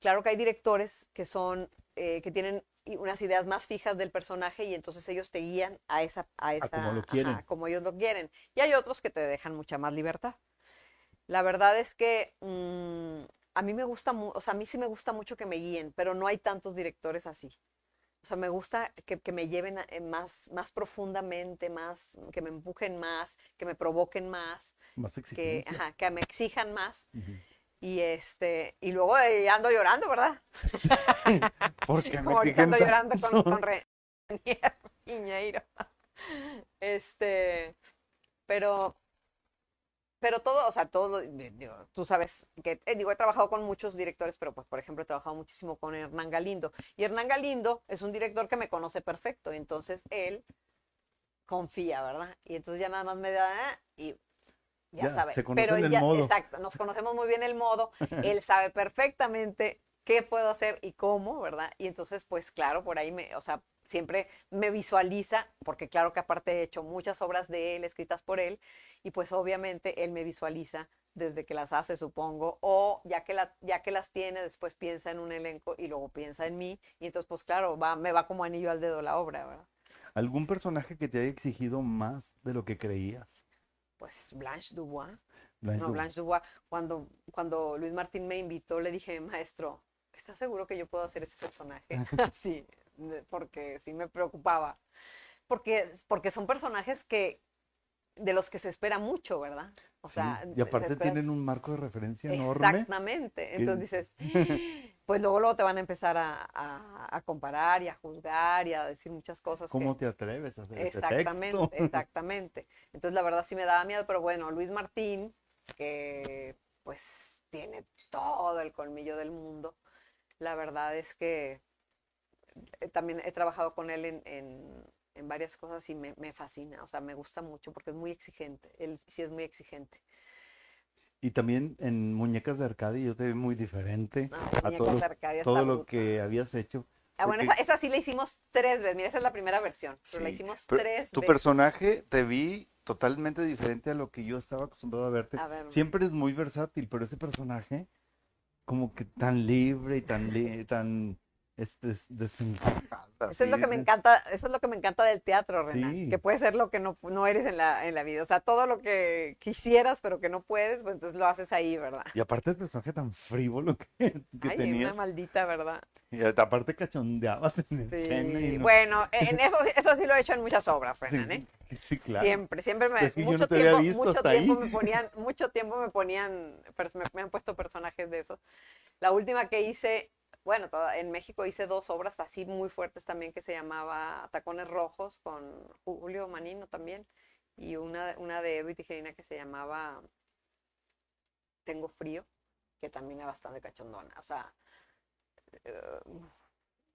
Claro que hay directores que son, eh, que tienen unas ideas más fijas del personaje y entonces ellos te guían a esa, a esa, como lo ajá, quieren. como ellos lo quieren. Y hay otros que te dejan mucha más libertad. La verdad es que mm, a mí me gusta, o sea, a mí sí me gusta mucho que me guíen, pero no hay tantos directores así. O sea, me gusta que, que me lleven a- eh, más, más profundamente, más, que me empujen más, que me provoquen más, Más que, exigencia. ajá, que me exijan más. Y este, y luego eh, ando llorando, ¿verdad? Porque me Como ando llorando con, con Renier Piñeiro. Este, pero, pero todo, o sea, todo, digo, tú sabes que, eh, digo, he trabajado con muchos directores, pero pues, por ejemplo, he trabajado muchísimo con Hernán Galindo. Y Hernán Galindo es un director que me conoce perfecto, entonces él confía, ¿verdad? Y entonces ya nada más me da, y ya, Ya, sabe. se Pero el ya- modo. exacto, nos conocemos muy bien el modo, él sabe perfectamente qué puedo hacer y cómo, ¿verdad? Y entonces, pues claro, por ahí me, o sea, siempre me visualiza, porque claro que aparte he hecho muchas obras de él, escritas por él, y pues obviamente él me visualiza desde que las hace, supongo, o ya que, la, ya que las tiene, después piensa en un elenco y luego piensa en mí, y entonces, pues claro, va, me va como anillo al dedo la obra, ¿verdad? ¿Algún personaje que te haya exigido más de lo que creías? Pues Blanche Dubois. Blanche No, Dubois. Blanche Dubois, cuando, cuando Luis Martín me invitó, le dije, maestro, ¿estás seguro que yo puedo hacer ese personaje? sí, porque sí me preocupaba. Porque, porque son personajes que, de los que se espera mucho, ¿verdad? O Sí, sea, y aparte tienen un marco de referencia enorme. Exactamente. Entonces dices, pues luego, luego te van a empezar a, a- a comparar y a juzgar y a decir muchas cosas. que- ¿Cómo te atreves a hacer Exactamente, texto? exactamente. Entonces la verdad sí me daba miedo, pero bueno, Luis Martín, que pues tiene todo el colmillo del mundo, la verdad es que también he trabajado con él en, en- en varias cosas y me, me fascina, o sea, me gusta mucho porque es muy exigente, él sí es muy exigente. Y también en Muñecas de Arcadia yo te vi muy diferente No, a Muñecas todo, de Arcadia todo lo brutal. que habías hecho. Ah, bueno, porque- esa, esa sí la hicimos tres veces, mira, esa es la primera versión, pero la Sí, hicimos pero tres Tu veces. personaje te vi totalmente diferente a lo que yo estaba acostumbrado a verte. A ver, Siempre es muy versátil, pero ese personaje como que tan libre y tan tan des- desenfadado, Eso es lo que me encanta, eso es lo que me encanta del teatro, Renan, Sí. que puede ser lo que no, no eres en la, en la vida. O sea, todo lo que quisieras, pero que no puedes, pues entonces lo haces ahí, ¿verdad? Y aparte el personaje tan frívolo que, que Ay, una tenías. maldita, ¿verdad? Y aparte cachondeabas en Sí. y no- Bueno, en eso, sí- eso sí lo he hecho en muchas obras, Renan, ¿eh? Sí, sí, claro. Siempre, siempre me, Es no mucho había tiempo, mucho tiempo ahí. me ponían, mucho tiempo me ponían, me, me han puesto personajes de esos. La última que hice, bueno, en México hice dos obras así muy fuertes también que se llamaba Tacones Rojos con Julio Manino también y una, una de Edu y Tijerina que se llamaba Tengo Frío, que también era bastante cachondona. O sea, eh,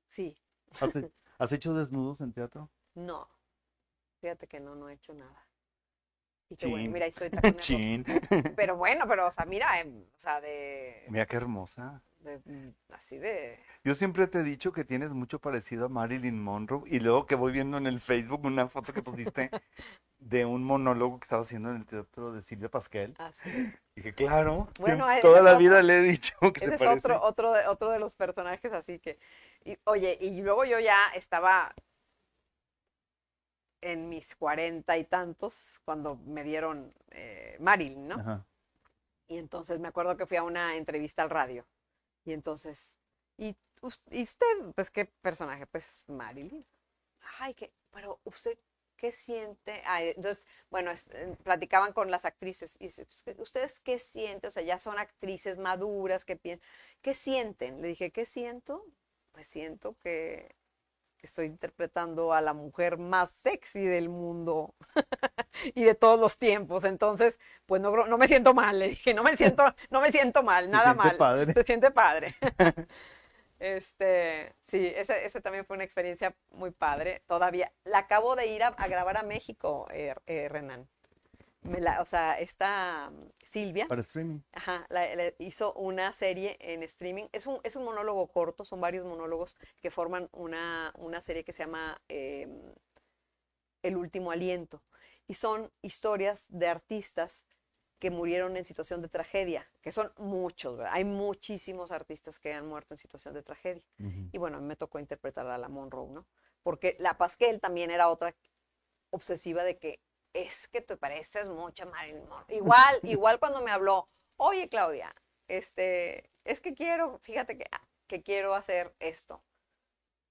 sí, ¿Has, he- has hecho desnudos en teatro? no, fíjate que no, no he hecho nada. Y qué bueno, mira, ahí estoy. Pero bueno, pero, o sea, mira, em, o sea, de, Mira qué hermosa. De- mm, así de, Yo siempre te he dicho que tienes mucho parecido a Marilyn Monroe y luego que voy viendo en el Facebook una foto que pusiste de un monólogo que estaba haciendo en el teatro de Silvia Pasquel. así. Dije, claro, Bueno, siem- ese toda es la otro- vida le he dicho que se Ese es parece. otro, otro, de, otro de los personajes, así que, y, oye, y luego yo ya estaba en mis cuarenta y tantos cuando me dieron eh, Marilyn, ¿no? Ajá. Y entonces me acuerdo que fui a una entrevista al radio. Y entonces, ¿y, us- ¿y usted, pues qué personaje? Pues Marilyn. Ay, que, pero usted, ¿qué siente? Ay, entonces, bueno, eh, platicaban con las actrices. Y "Pues, ¿ustedes qué sienten? O sea, ya son actrices maduras, ¿qué piensan? ¿Qué sienten? Le dije, ¿qué siento? Pues siento que estoy interpretando a la mujer más sexy del mundo y de todos los tiempos. Entonces, pues no, no me siento mal, le dije, no me siento, no me siento mal, Se nada siente mal. padre. Se siente padre. Este, sí, ese, ese también fue una experiencia muy padre. Todavía, la acabo de ir a, a grabar a México, eh, eh, Renan. La- o sea, esta mm, Silvia, Para streaming. Ajá, la- la- hizo una serie en streaming. Es un, es un monólogo corto, son varios monólogos que forman una, una serie que se llama eh, El último aliento. Y son historias de artistas que murieron en situación de tragedia, que son muchos, ¿verdad? Hay muchísimos artistas que han muerto en situación de tragedia. Y bueno, a mí me tocó interpretar a la Monroe, ¿no? Porque la Pasquel también era otra obsesiva de que es que te pareces mucho a Marilyn Monroe. Igual, igual cuando me habló, oye Claudia, este, es que quiero, fíjate que, que quiero hacer esto.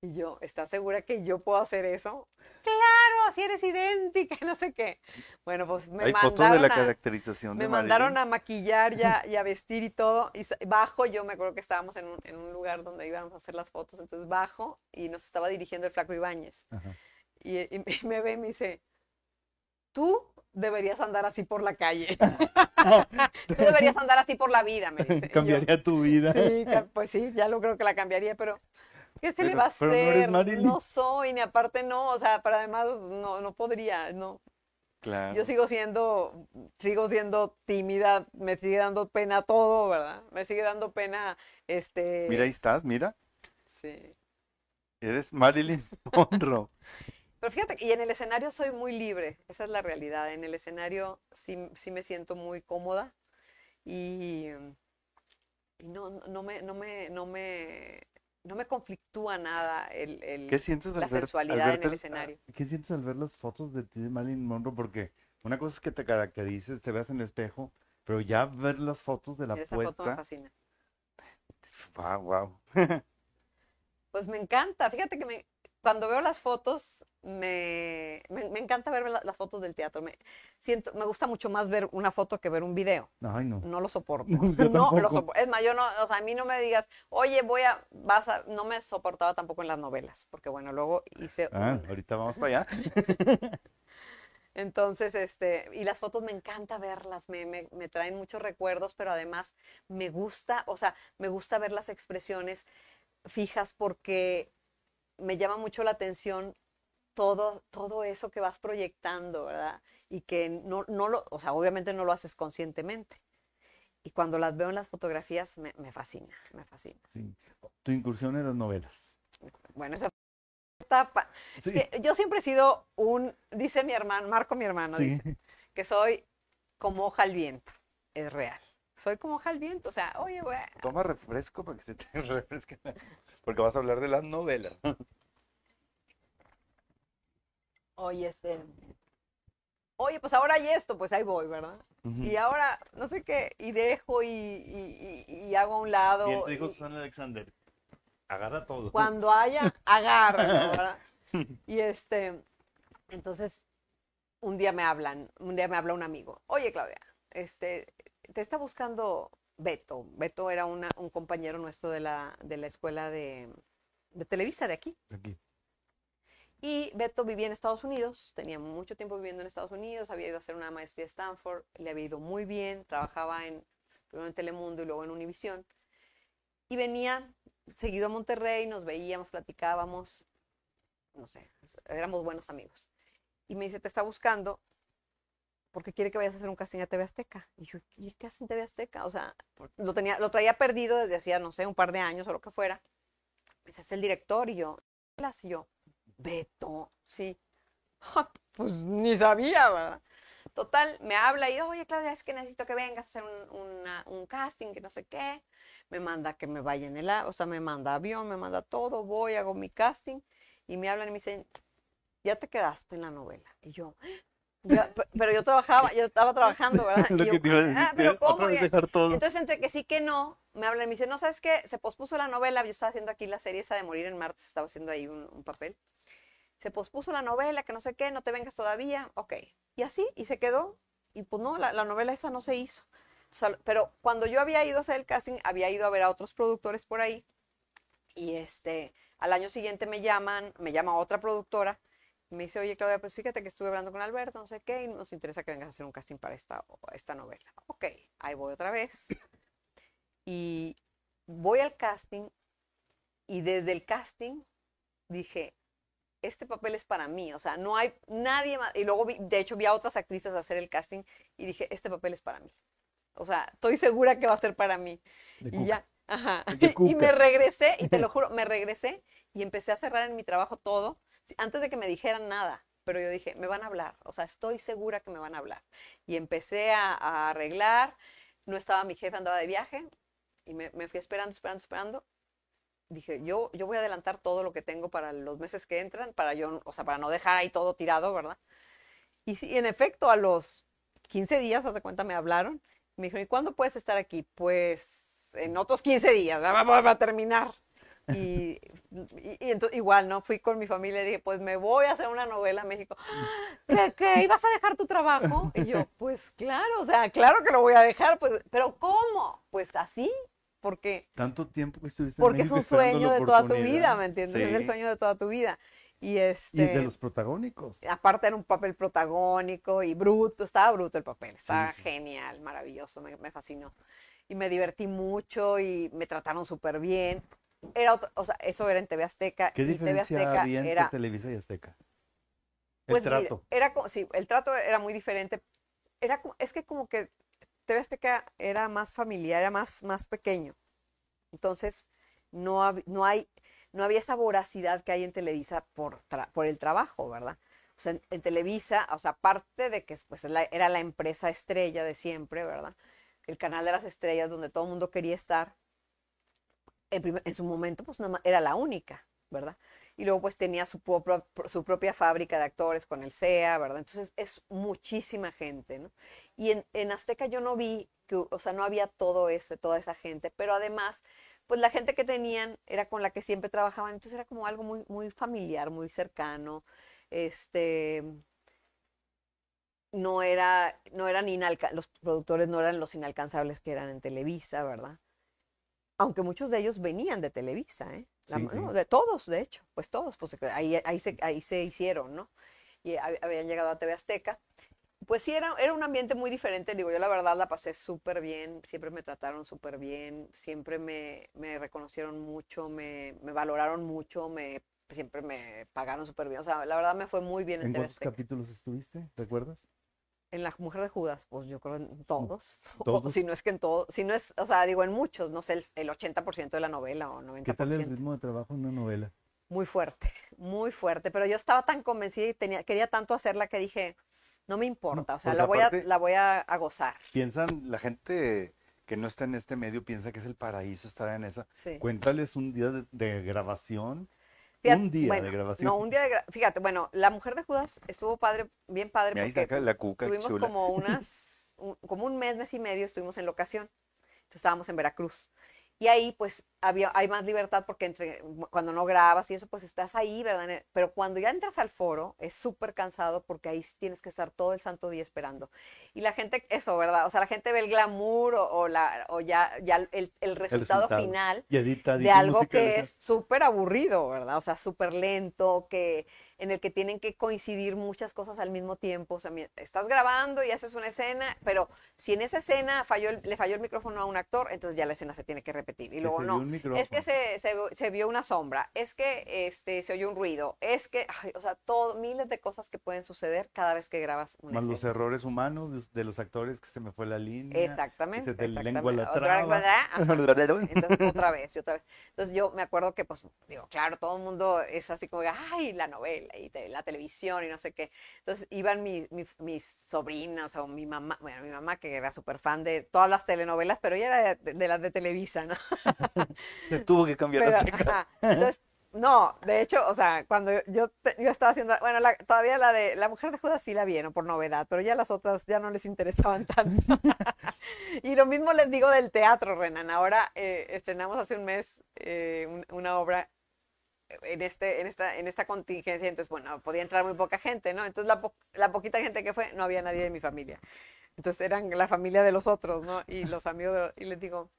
Y yo, ¿estás segura que yo puedo hacer eso? Claro, así eres idéntica, no sé qué. Bueno, pues me Hay fotos de mandaron la a- caracterización me mandaron a maquillar y a, y a vestir y todo. Y bajo, yo me acuerdo que estábamos en un, en un lugar donde íbamos a hacer las fotos. Entonces bajo y nos estaba dirigiendo el Flaco Ibáñez. Y, y me ve y me dice, tú deberías andar así por la calle. tú deberías andar así por la vida, me dice. Yo, Cambiaría tu vida. Sí, pues sí, ya lo creo que la cambiaría, pero ¿qué se le va a pero no eres hacer? Marilyn. No soy, ni aparte no, o sea, para además no, no podría, no. Claro. Yo sigo siendo, sigo siendo tímida, me sigue dando pena todo, ¿verdad? Me sigue dando pena, este, Mira, ahí estás, mira. sí. Eres Marilyn Monroe. Pero fíjate, y en el escenario soy muy libre, esa es la realidad. En el escenario sí, sí me siento muy cómoda y, y no, no me, no me, no me, no me conflictúa nada el, el- ¿Qué sientes al la al en el escenario. ¿Qué sientes al ver las fotos de ti de Marilyn Monroe? Porque una cosa es que te caracterices, te veas en el espejo, pero ya ver las fotos de la Esa foto me puesta. fascina. Wow, wow. Pues me encanta, fíjate que me, cuando veo las fotos, me, me, me encanta ver la- las fotos del teatro. Me, siento, me gusta mucho más ver una foto que ver un video. Ay, no. No lo soporto. Yo No lo soporto. Es más, yo no, o sea, a mí no me digas, oye, voy a, vas a, no me soportaba tampoco en las novelas, porque bueno, luego hice Ah, ahorita vamos para allá. entonces, este, y las fotos me encanta verlas, me, me, me traen muchos recuerdos, pero además me gusta, o sea, me gusta ver las expresiones fijas porque me llama mucho la atención todo, todo eso que vas proyectando, ¿verdad? Y que no, no lo, o sea, obviamente no lo haces conscientemente. Y cuando las veo en las fotografías me, me fascina, me fascina. Sí. Tu incursión en las novelas. Bueno, esa etapa. Sí. que Yo siempre he sido un, dice mi hermano, Marco mi hermano, Sí. dice, que soy como hoja al viento. Es real. Soy como hoja al viento. O sea, oye, güey, Toma refresco para que se te refresque. Porque vas a hablar de las novelas. oye, este. Oye, pues ahora hay esto, pues ahí voy, ¿verdad? Y ahora, no sé qué, y dejo y, y- y- y hago a un lado. Bien te dijo y- Susana Alexander. Agarra todo. cuando haya, agarra, ¿verdad? Y este, entonces, un día me hablan, un día me habla un amigo. Oye, Claudia, este, te está buscando Beto. Beto era una- un compañero nuestro de la, de la escuela de, de Televisa de aquí. Aquí. Y Beto vivía en Estados Unidos, tenía mucho tiempo viviendo en Estados Unidos, había ido a hacer una maestría a Stanford, le había ido muy bien, trabajaba en, primero en Telemundo y luego en Univisión. Y venía seguido a Monterrey, nos veíamos, platicábamos, no sé, éramos buenos amigos. Y me dice, te está buscando porque quiere que vayas a hacer un casting a TV Azteca. Y yo, ¿y el casting TV Azteca? O sea, lo, tenía, lo traía perdido desde hacía, no sé, un par de años o lo que fuera. Me dice, es el director. Y yo, y yo, Beto, sí. Pues ni sabía, ¿verdad? Total, me habla y, oye, Claudia, es que necesito que vengas a hacer un, un casting, que no sé qué. Me manda que me vaya en el, o sea, me manda avión, me manda todo, voy, hago mi casting. Y me hablan y me dicen, ya te quedaste en la novela. Y yo, Pero yo trabajaba, yo estaba trabajando, ¿verdad? Lo Y que yo, te iba a decir, "Ah, pero ¿cómo? entonces, entre que sí que no, me hablan y me dicen, no, ¿sabes qué? Se pospuso la novela, yo estaba haciendo aquí la serie esa de Morir en Martes, estaba haciendo ahí un, un papel. Se pospuso la novela, que no sé qué, no te vengas todavía, ok. Y así, y se quedó, y pues no, la, la novela esa no se hizo. O sea, pero cuando yo había ido a hacer el casting, había ido a ver a otros productores por ahí, y este, al año siguiente me llaman, me llama otra productora, me dice, oye, Claudia, pues fíjate que estuve hablando con Alberto, no sé qué, y nos interesa que vengas a hacer un casting para esta, esta novela. Ok, ahí voy otra vez. Y voy al casting, y desde el casting dije, este papel es para mí, o sea, no hay nadie más. Y luego, vi- de hecho, vi a otras actrices hacer el casting y dije, este papel es para mí. O sea, estoy segura que va a ser para mí. De Y Cuca. ya, ajá. Y me regresé, y te lo juro, me regresé y empecé a cerrar en mi trabajo todo, antes de que me dijeran nada. Pero yo dije, me van a hablar, o sea, estoy segura que me van a hablar. Y empecé a, arreglar, no estaba mi jefe, andaba de viaje, y me, me fui esperando, esperando, esperando. Dije, yo, yo voy a adelantar todo lo que tengo para los meses que entran, para yo, o sea, para no dejar ahí todo tirado, ¿verdad? Y sí, en efecto, a los 15 días, hace cuenta, me hablaron. Me dijeron, ¿y cuándo puedes estar aquí? Pues en otros 15 días, va, va- va a terminar. Y, y- y ento- igual, ¿no? Fui con mi familia y dije, pues me voy a hacer una novela en México. ¿Qué, qué? ¿Ibas a dejar tu trabajo? Y yo, pues claro, o sea, claro que lo voy a dejar, pues, pero ¿cómo? Pues así, porque Tanto tiempo que estuviste en porque es un sueño de toda tu vida, ¿me entiendes? Es el Sí. sueño de toda tu vida. Y Y este, de los protagónicos. aparte era un papel protagónico y bruto, estaba bruto el papel, estaba sí. genial, maravilloso, me, me fascinó. Y me divertí mucho y me trataron súper bien. Era otro, o sea, eso era en TV Azteca. ¿Qué y TV diferencia Azteca había entre era, Televisa y Azteca? El pues mira, trato. era co- sí, el trato era muy diferente. Era, es que como que TV Azteca era más familiar, era más, más pequeño. Entonces, no, hab- no, hay, no había esa voracidad que hay en Televisa por, tra- por el trabajo, ¿verdad? O sea, en, en Televisa, o sea, aparte de que pues, la- era la empresa estrella de siempre, ¿verdad? El canal de las estrellas donde todo el mundo quería estar, en su momento, pues nada más era la única, ¿verdad? Y luego pues tenía su, propia- su propia fábrica de actores con el CEA, ¿verdad? Entonces es muchísima gente, ¿no? Y en, en Azteca yo no vi, que, o sea, no había todo ese, toda esa gente, pero además, pues la gente que tenían era con la que siempre trabajaban, entonces era como algo muy, muy familiar, muy cercano, este, no era, no eran los productores no eran los inalcanzables que eran en Televisa, ¿verdad? Aunque muchos de ellos venían de Televisa, ¿eh? La- Sí, sí. no, de todos, de hecho, pues todos, pues ahí, ahí, se, ahí se hicieron, ¿no? Y hab- habían llegado a TV Azteca. Pues sí, era, era un ambiente muy diferente, digo, yo la verdad la pasé súper bien, siempre me trataron súper bien, siempre me, me reconocieron mucho, me, me valoraron mucho, me siempre me pagaron súper bien. O sea, la verdad me fue muy bien en, ¿En TV cuántos Azteca. capítulos estuviste? ¿Recuerdas? En La Mujer de Judas, pues yo creo en todos. O ¿Todos? si no es que en todos, si no es, o sea, digo en muchos, no sé, el, el 80% de la novela o 90%. ¿Qué tal el ritmo de trabajo en una novela? Muy fuerte, muy fuerte. Pero yo estaba tan convencida y tenía, quería tanto hacerla que dije, no me importa, o sea, la voy, a, la voy a, a gozar. Piensan, la gente que no está en este medio piensa que es el paraíso estar en esa. Sí. Cuéntales un día de, de grabación. Fíjate, un día bueno, de grabación. No, un día de Fíjate, bueno, La Mujer de Judas estuvo padre, bien padre, Mira, porque la cuca tuvimos chula. como unas, un- como un mes, mes y medio estuvimos en locación. Entonces estábamos en Veracruz. Y ahí pues había, hay más libertad porque entre, cuando no grabas y eso pues estás ahí, ¿verdad? Pero cuando ya entras al foro es súper cansado porque ahí tienes que estar todo el santo día esperando. Y la gente, eso, ¿verdad? O sea, la gente ve el glamour o, o la, o ya, ya el, el resultado, resultado. final edita, de algo que es súper aburrido, ¿verdad? O sea, súper lento, que en el que tienen que coincidir muchas cosas al mismo tiempo. O sea, estás grabando y haces una escena, pero si en esa escena falló el- le falló el micrófono a un actor, entonces ya la escena se tiene que repetir. Y luego no. Es que se, se, se vio una sombra, es que este, se oyó un ruido, es que, ay, o sea, todo, miles de cosas que pueden suceder cada vez que grabas una Más escena. los errores humanos de, de los actores que se me fue la línea. Exactamente. se te exactamente. lengua la traba. Entonces, otra vez, y otra vez. Entonces, yo me acuerdo que, pues, digo, claro, todo el mundo es así como, ay, la novela y te- la televisión y no sé qué. Entonces, iban mi- mi- mis sobrinas o mi mamá, bueno, mi mamá que era súper fan de todas las telenovelas, pero ella era de, de las de Televisa, ¿no? Se tuvo que cambiar Pero, ajá. Entonces, no, de hecho, o sea, cuando yo, yo, estaba haciendo, bueno, la- todavía la de La Mujer de Judas sí la vieron por novedad, pero ya las otras ya no les interesaban tanto. y lo mismo les digo del teatro, Renan. Ahora eh, estrenamos hace un mes eh, un- una obra en, este, en, esta, en esta contingencia, entonces, bueno, podía entrar muy poca gente, ¿no? Entonces, la, la poquita gente que fue, no había nadie de mi familia. Entonces, eran la familia de los otros, ¿no? Y los amigos, de- y les digo,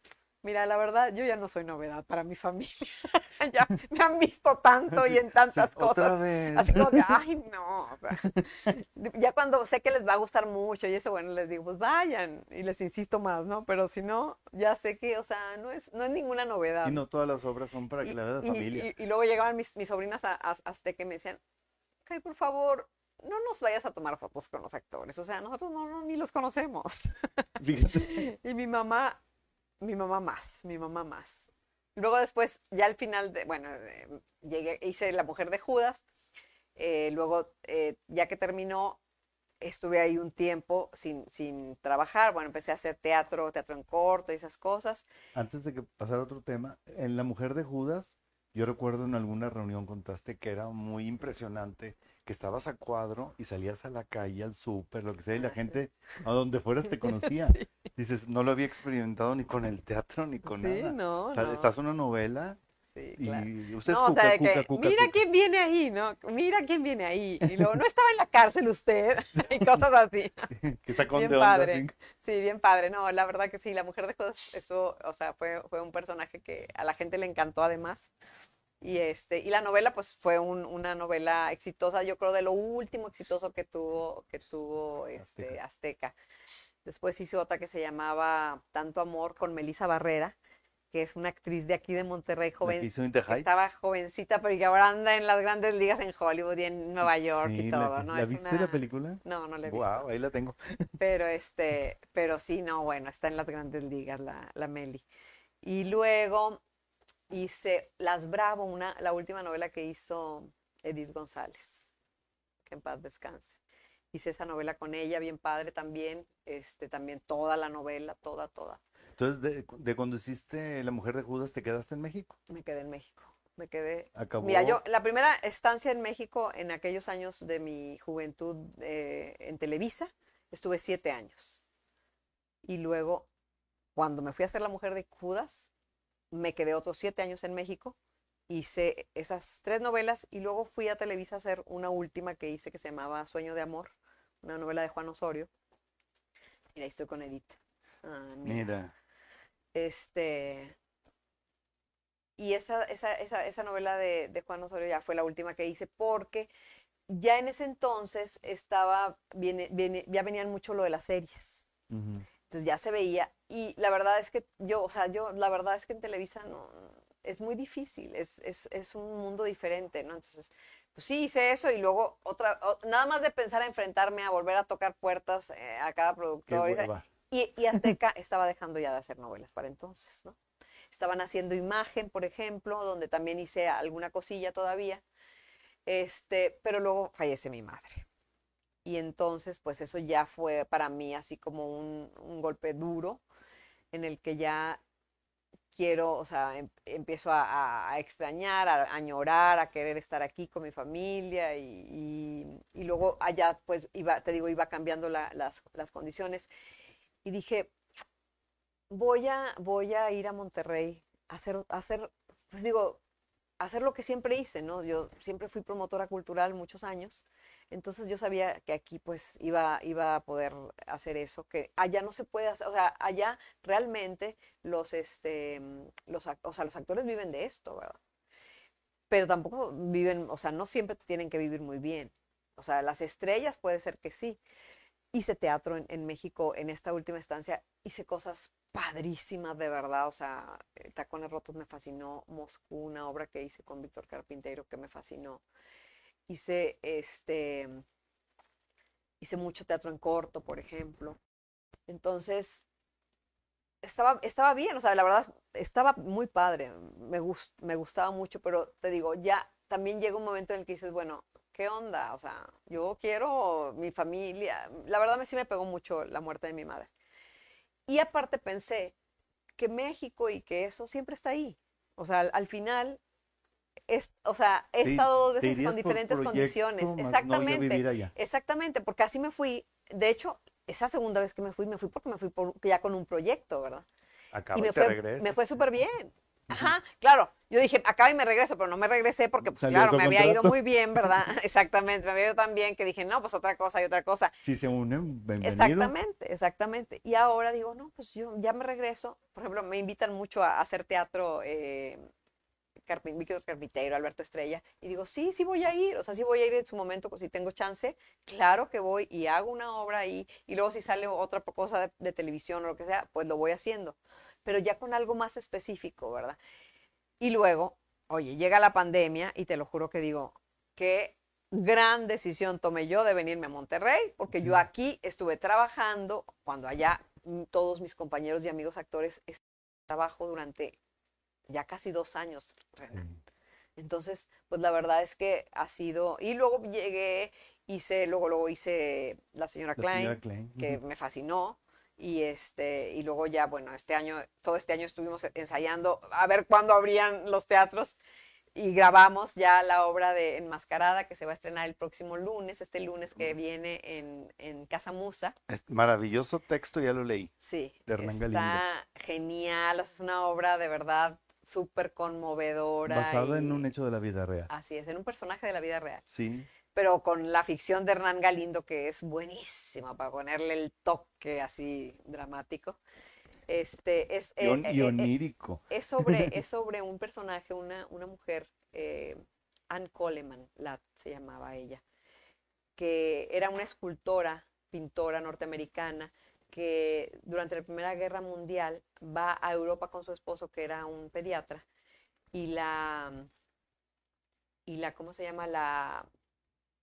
mira, la verdad, yo ya no soy novedad para mi familia. ya me han visto tanto y en tantas Sí, Otra cosas. vez. Así como que, ay, no. o sea, ya cuando sé que les va a gustar mucho y eso, bueno, les digo, pues vayan y les insisto más, ¿no? Pero si no, ya sé que, o sea, no es, no es ninguna novedad. Y no todas las obras son para que Y- la vea la familia. y- y luego llegaban mis, mis sobrinas a, a, Azteca y me decían, Kay, por favor, no nos vayas a tomar fotos con los actores. O sea, nosotros no, no, ni los conocemos. Y mi mamá, mi mamá más, mi mamá más. Luego después, ya al final, de, bueno, eh, llegué, hice La Mujer de Judas. eh, luego, eh, ya que terminó, estuve ahí un tiempo sin, sin trabajar. Bueno, empecé a hacer teatro, teatro en corto y esas cosas. Antes de que pasara a otro tema, en La Mujer de Judas, yo recuerdo en alguna reunión contaste que era muy impresionante, que estabas a cuadro y salías a la calle, al súper, lo que sea, y la Ah, gente a donde fueras te conocía. Dices, no lo había experimentado ni con el teatro ni con Sí, nada. no, O sea, no. Estás en una novela Sí, y claro. usted es No, o cuca, sea, de cuca, que, cuca, mira cuca". quién viene ahí, ¿no? Mira quién viene ahí. Y luego, no estaba en la cárcel usted. y cosas así. que sacón Bien de onda, padre. así. Sí, bien padre. No, la verdad que sí, la mujer de Judas, eso, o sea, fue, fue un personaje que a la gente le encantó además. Y este, y la novela, pues, fue un- una novela exitosa, yo creo, de lo último exitoso que tuvo, que tuvo este, Azteca. Después hice otra que se llamaba Tanto Amor con Melissa Barrera, que es una actriz de aquí de Monterrey, joven, hizo estaba jovencita, pero que ahora anda en las grandes ligas en Hollywood y en Nueva York Sí, y todo, ¿no? ¿La Es viste una- la película? No, no la he visto. Wow, ahí la tengo. Pero este, pero sí, no, bueno, está en las grandes ligas la, la Meli. Y luego hice Las Bravo, una, la última novela que hizo Edith González. Que en paz descanse. Hice esa novela con ella, bien padre también, este, también toda la novela, toda, toda. Entonces, de, de cuando hiciste La Mujer de Judas, ¿te quedaste en México? Me quedé en México. Me quedé. Acabó. Mira, yo, la primera estancia en México en aquellos años de mi juventud eh, en Televisa, estuve siete años. Y luego, cuando me fui a hacer La Mujer de Judas, me quedé otros siete años en México. Hice esas tres novelas y luego fui a Televisa a hacer una última que hice que se llamaba Sueño de Amor, una novela de Juan Osorio. Mira, ahí estoy con Edith. Ah, mira. Mira, Este. Y esa, esa, esa, esa novela de, de Juan Osorio ya fue la última que hice porque ya en ese entonces estaba, viene, viene- ya venían mucho lo de las series. ujú. Entonces ya se veía. Y la verdad es que yo, o sea, yo, la verdad es que en Televisa no, es muy difícil, es, es, es un mundo diferente, ¿no? Entonces, pues sí hice eso y luego otra, nada más de pensar a enfrentarme a volver a tocar puertas eh, a cada productor. y, y Azteca estaba dejando ya de hacer novelas para entonces, ¿no? Estaban haciendo imagen, por ejemplo, donde también hice alguna cosilla todavía. Este, pero luego fallece mi madre. Y entonces, pues eso ya fue para mí así como un, un golpe duro en el que ya quiero, o sea, em- empiezo a, a- a extrañar, a, a añorar, a querer estar aquí con mi familia y, y- y luego allá, pues, iba, te digo, iba cambiando la- las, las condiciones y dije, voy a, voy a ir a Monterrey a hacer, hacer, pues digo, hacer lo que siempre hice, ¿no? Yo siempre fui promotora cultural muchos años, entonces yo sabía que aquí pues iba, iba a poder hacer eso, que allá no se puede hacer, o sea, allá realmente los, este, mm, los, o sea, los actores viven de esto, ¿verdad? Pero tampoco viven, o sea, no siempre tienen que vivir muy bien. O sea, las estrellas puede ser que sí. Hice teatro en, en México en esta última estancia, hice cosas padrísimas de verdad, o sea, eh, Tacones Rotos me fascinó, Moscú, una obra que hice con Víctor Carpintero que me fascinó. Hice este hice mucho teatro en corto, por ejemplo. Entonces, estaba, estaba bien, o sea, la verdad, estaba muy padre, me, gus- me gustaba mucho, pero te digo, ya también llega un momento en el que dices, bueno, ¿qué onda? O sea, yo quiero mi familia. La verdad, me, sí me pegó mucho la muerte de mi madre. Y aparte pensé que México y que eso siempre está ahí. O sea, al, al final, es, o sea, he estado dos veces con diferentes condiciones. más no Exactamente. Exactamente, porque así me fui. De hecho, esa segunda vez que me fui, me fui porque me fui por- ya con un proyecto, ¿verdad? Acaba y y me te fue, regresas. me fue súper bien. Ajá, claro. Yo dije, acá y me regreso, pero no me regresé porque, pues Salió claro, me había ido muy bien, ¿verdad? Exactamente, me había ido tan bien que dije, no, pues otra cosa y otra cosa. Si se unen, bienvenido. Exactamente, exactamente. Y ahora digo, no, pues yo ya me regreso. Por ejemplo, me invitan mucho a hacer teatro, eh, Víctor Carpintero, Alberto Estrella, y digo, sí, sí voy a ir, o sea, sí voy a ir en su momento, pues si tengo chance, claro que voy y hago una obra ahí, y luego si sale otra cosa de, de televisión o lo que sea, pues lo voy haciendo, pero ya con algo más específico, ¿verdad? Y luego, oye, llega la pandemia y te lo juro que digo, qué gran decisión tomé yo de venirme a Monterrey, porque yo aquí estuve trabajando cuando allá mm, todos mis compañeros y amigos actores trabajo durante ya casi dos años. Renan. Sí. Entonces, pues la verdad es que ha sido, y luego llegué, hice, luego, luego hice La Señora La Klein, señora Klein. que me fascinó. Y este, y luego ya, bueno, este año, todo este año estuvimos ensayando a ver cuándo abrían los teatros y grabamos ya la obra de Enmascarada que se va a estrenar el próximo lunes, este lunes que viene en, en Casa Musa. Es maravilloso texto, ya lo leí. Sí, De Hernán está Galindo. genial, o sea, es una obra de verdad súper conmovedora. Basada en un hecho de la vida real. Así es, en un personaje de la vida real Sí. pero con la ficción de Hernán Galindo, que es buenísima para ponerle el toque así dramático. Este, es, Y, eh, y eh, eh, onírico. es sobre, es sobre un personaje, una, una mujer, eh, Anne Coleman, la, se llamaba ella, que era una escultora, pintora norteamericana, que durante la Primera Guerra Mundial va a Europa con su esposo, que era un pediatra, y la, y la, ¿cómo se llama? La,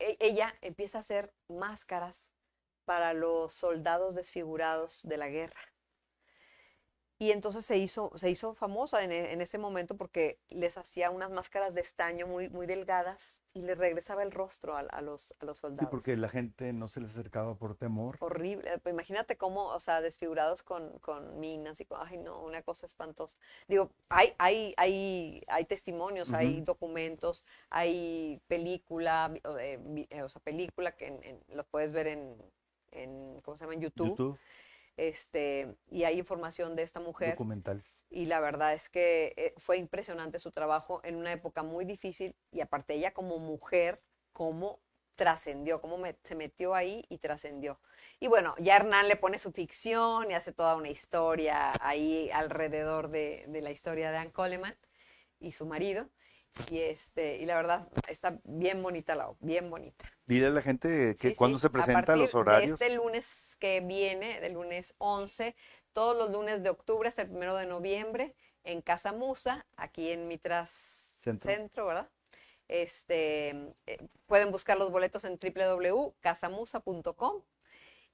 e- ella empieza a hacer máscaras para los soldados desfigurados de la guerra. Y entonces se hizo, se hizo famosa en, ese momento porque les hacía unas máscaras de estaño muy, muy delgadas y les regresaba el rostro a, a los, a los Sí, soldados. porque la gente no se les acercaba por temor. Horrible. Pues imagínate cómo, o sea, desfigurados con, con minas y con, ay no, una cosa espantosa. Digo, hay, hay, hay, hay testimonios, hay documentos, hay película, eh, eh, o sea, película que en- en- lo puedes ver en, en, ¿cómo se llama? En YouTube. YouTube, Este, y hay información de esta mujer. documentales. Y la verdad es que eh, fue impresionante su trabajo en una época muy difícil y aparte ella como mujer, cómo trascendió, cómo me- se metió ahí y trascendió. Y bueno, ya Hernán le pone su ficción y hace toda una historia ahí alrededor de, de la historia de Anne Coleman y su marido. Y, este, y la verdad está bien bonita la obra, bien bonita. Dile a la gente que Sí, cuando sí, se a presenta, partir los horarios. De este lunes que viene, del lunes 11, todos los lunes de octubre hasta el primero de noviembre, en Casa Musa, aquí en Mitras Centro. Centro, ¿verdad? Este, eh, pueden buscar los boletos en www.casamusa.com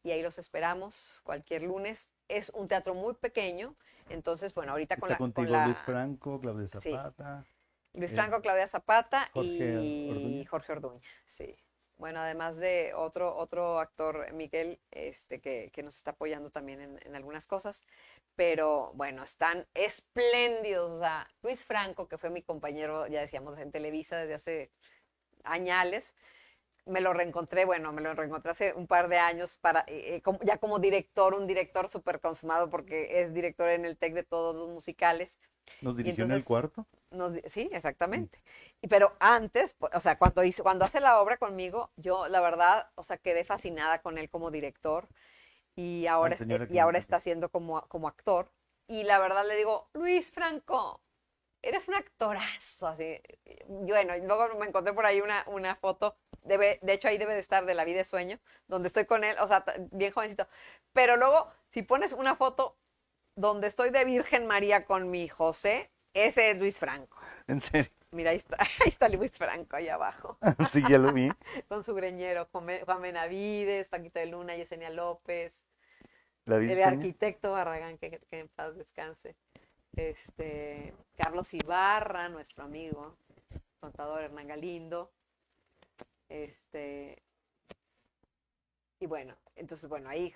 y ahí los esperamos cualquier lunes. Es un teatro muy pequeño, entonces, bueno, ahorita con la, con contigo la- Luis Franco, Claudia Sí. Luis Eh, Franco, Claudia Zapata Jorge y Orduña. Jorge Orduña, sí. Bueno, además de otro, otro actor, Miguel, este, que, que nos está apoyando también en, en algunas cosas, pero bueno, están espléndidos. O sea, Luis Franco, que fue mi compañero, ya decíamos, en Televisa desde hace añales, me lo reencontré, bueno, me lo reencontré hace un par de años para, eh, eh, como- ya como director, un director súper consumado porque es director en el TEC de todos los musicales. Nos dirigió en el entonces- cuarto. Nos sí, exactamente. Y pero antes, o sea, cuando hizo, cuando hace la obra conmigo, yo la verdad, o sea, quedé fascinada con él como director y ahora, señor y ahora está haciendo como, como actor. Y la verdad le digo, Luis Franco, eres un actorazo, así. Bueno, luego me encontré por ahí una, una foto, debe, de hecho ahí debe de estar de La vida de sueño, donde estoy con él, o sea, bien jovencito. Pero luego, si pones una foto donde estoy de Virgen María con mi José, ese es Luis Franco. En serio. Mira, ahí está, ahí está Luis Franco, ahí abajo, sí, ya lo vi. con su greñero, Juan Benavides, Paquito de Luna, Yesenia López, La el arquitecto Barragán, que, que en paz descanse, este, Carlos Ibarra, nuestro amigo, contador Hernán Galindo, este, y bueno, entonces, bueno, ahí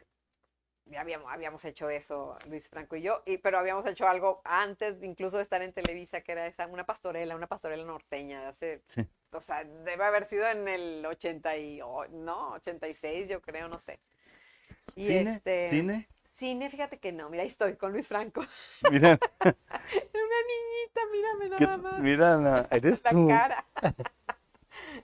habíamos, habíamos hecho eso, Luis Franco y yo, y, pero habíamos hecho algo antes, incluso de estar en Televisa, que era esa, una pastorela, una pastorela norteña, de hace, Sí. o sea, debe haber sido en el 80 y, o- no, 86, yo creo, no sé. Y ¿Cine? este, ¿Cine? Cine, fíjate que no, mira, ahí estoy con Luis Franco. Mira, Era una niñita, mírame nada más. mira, la- eres La tú. cara.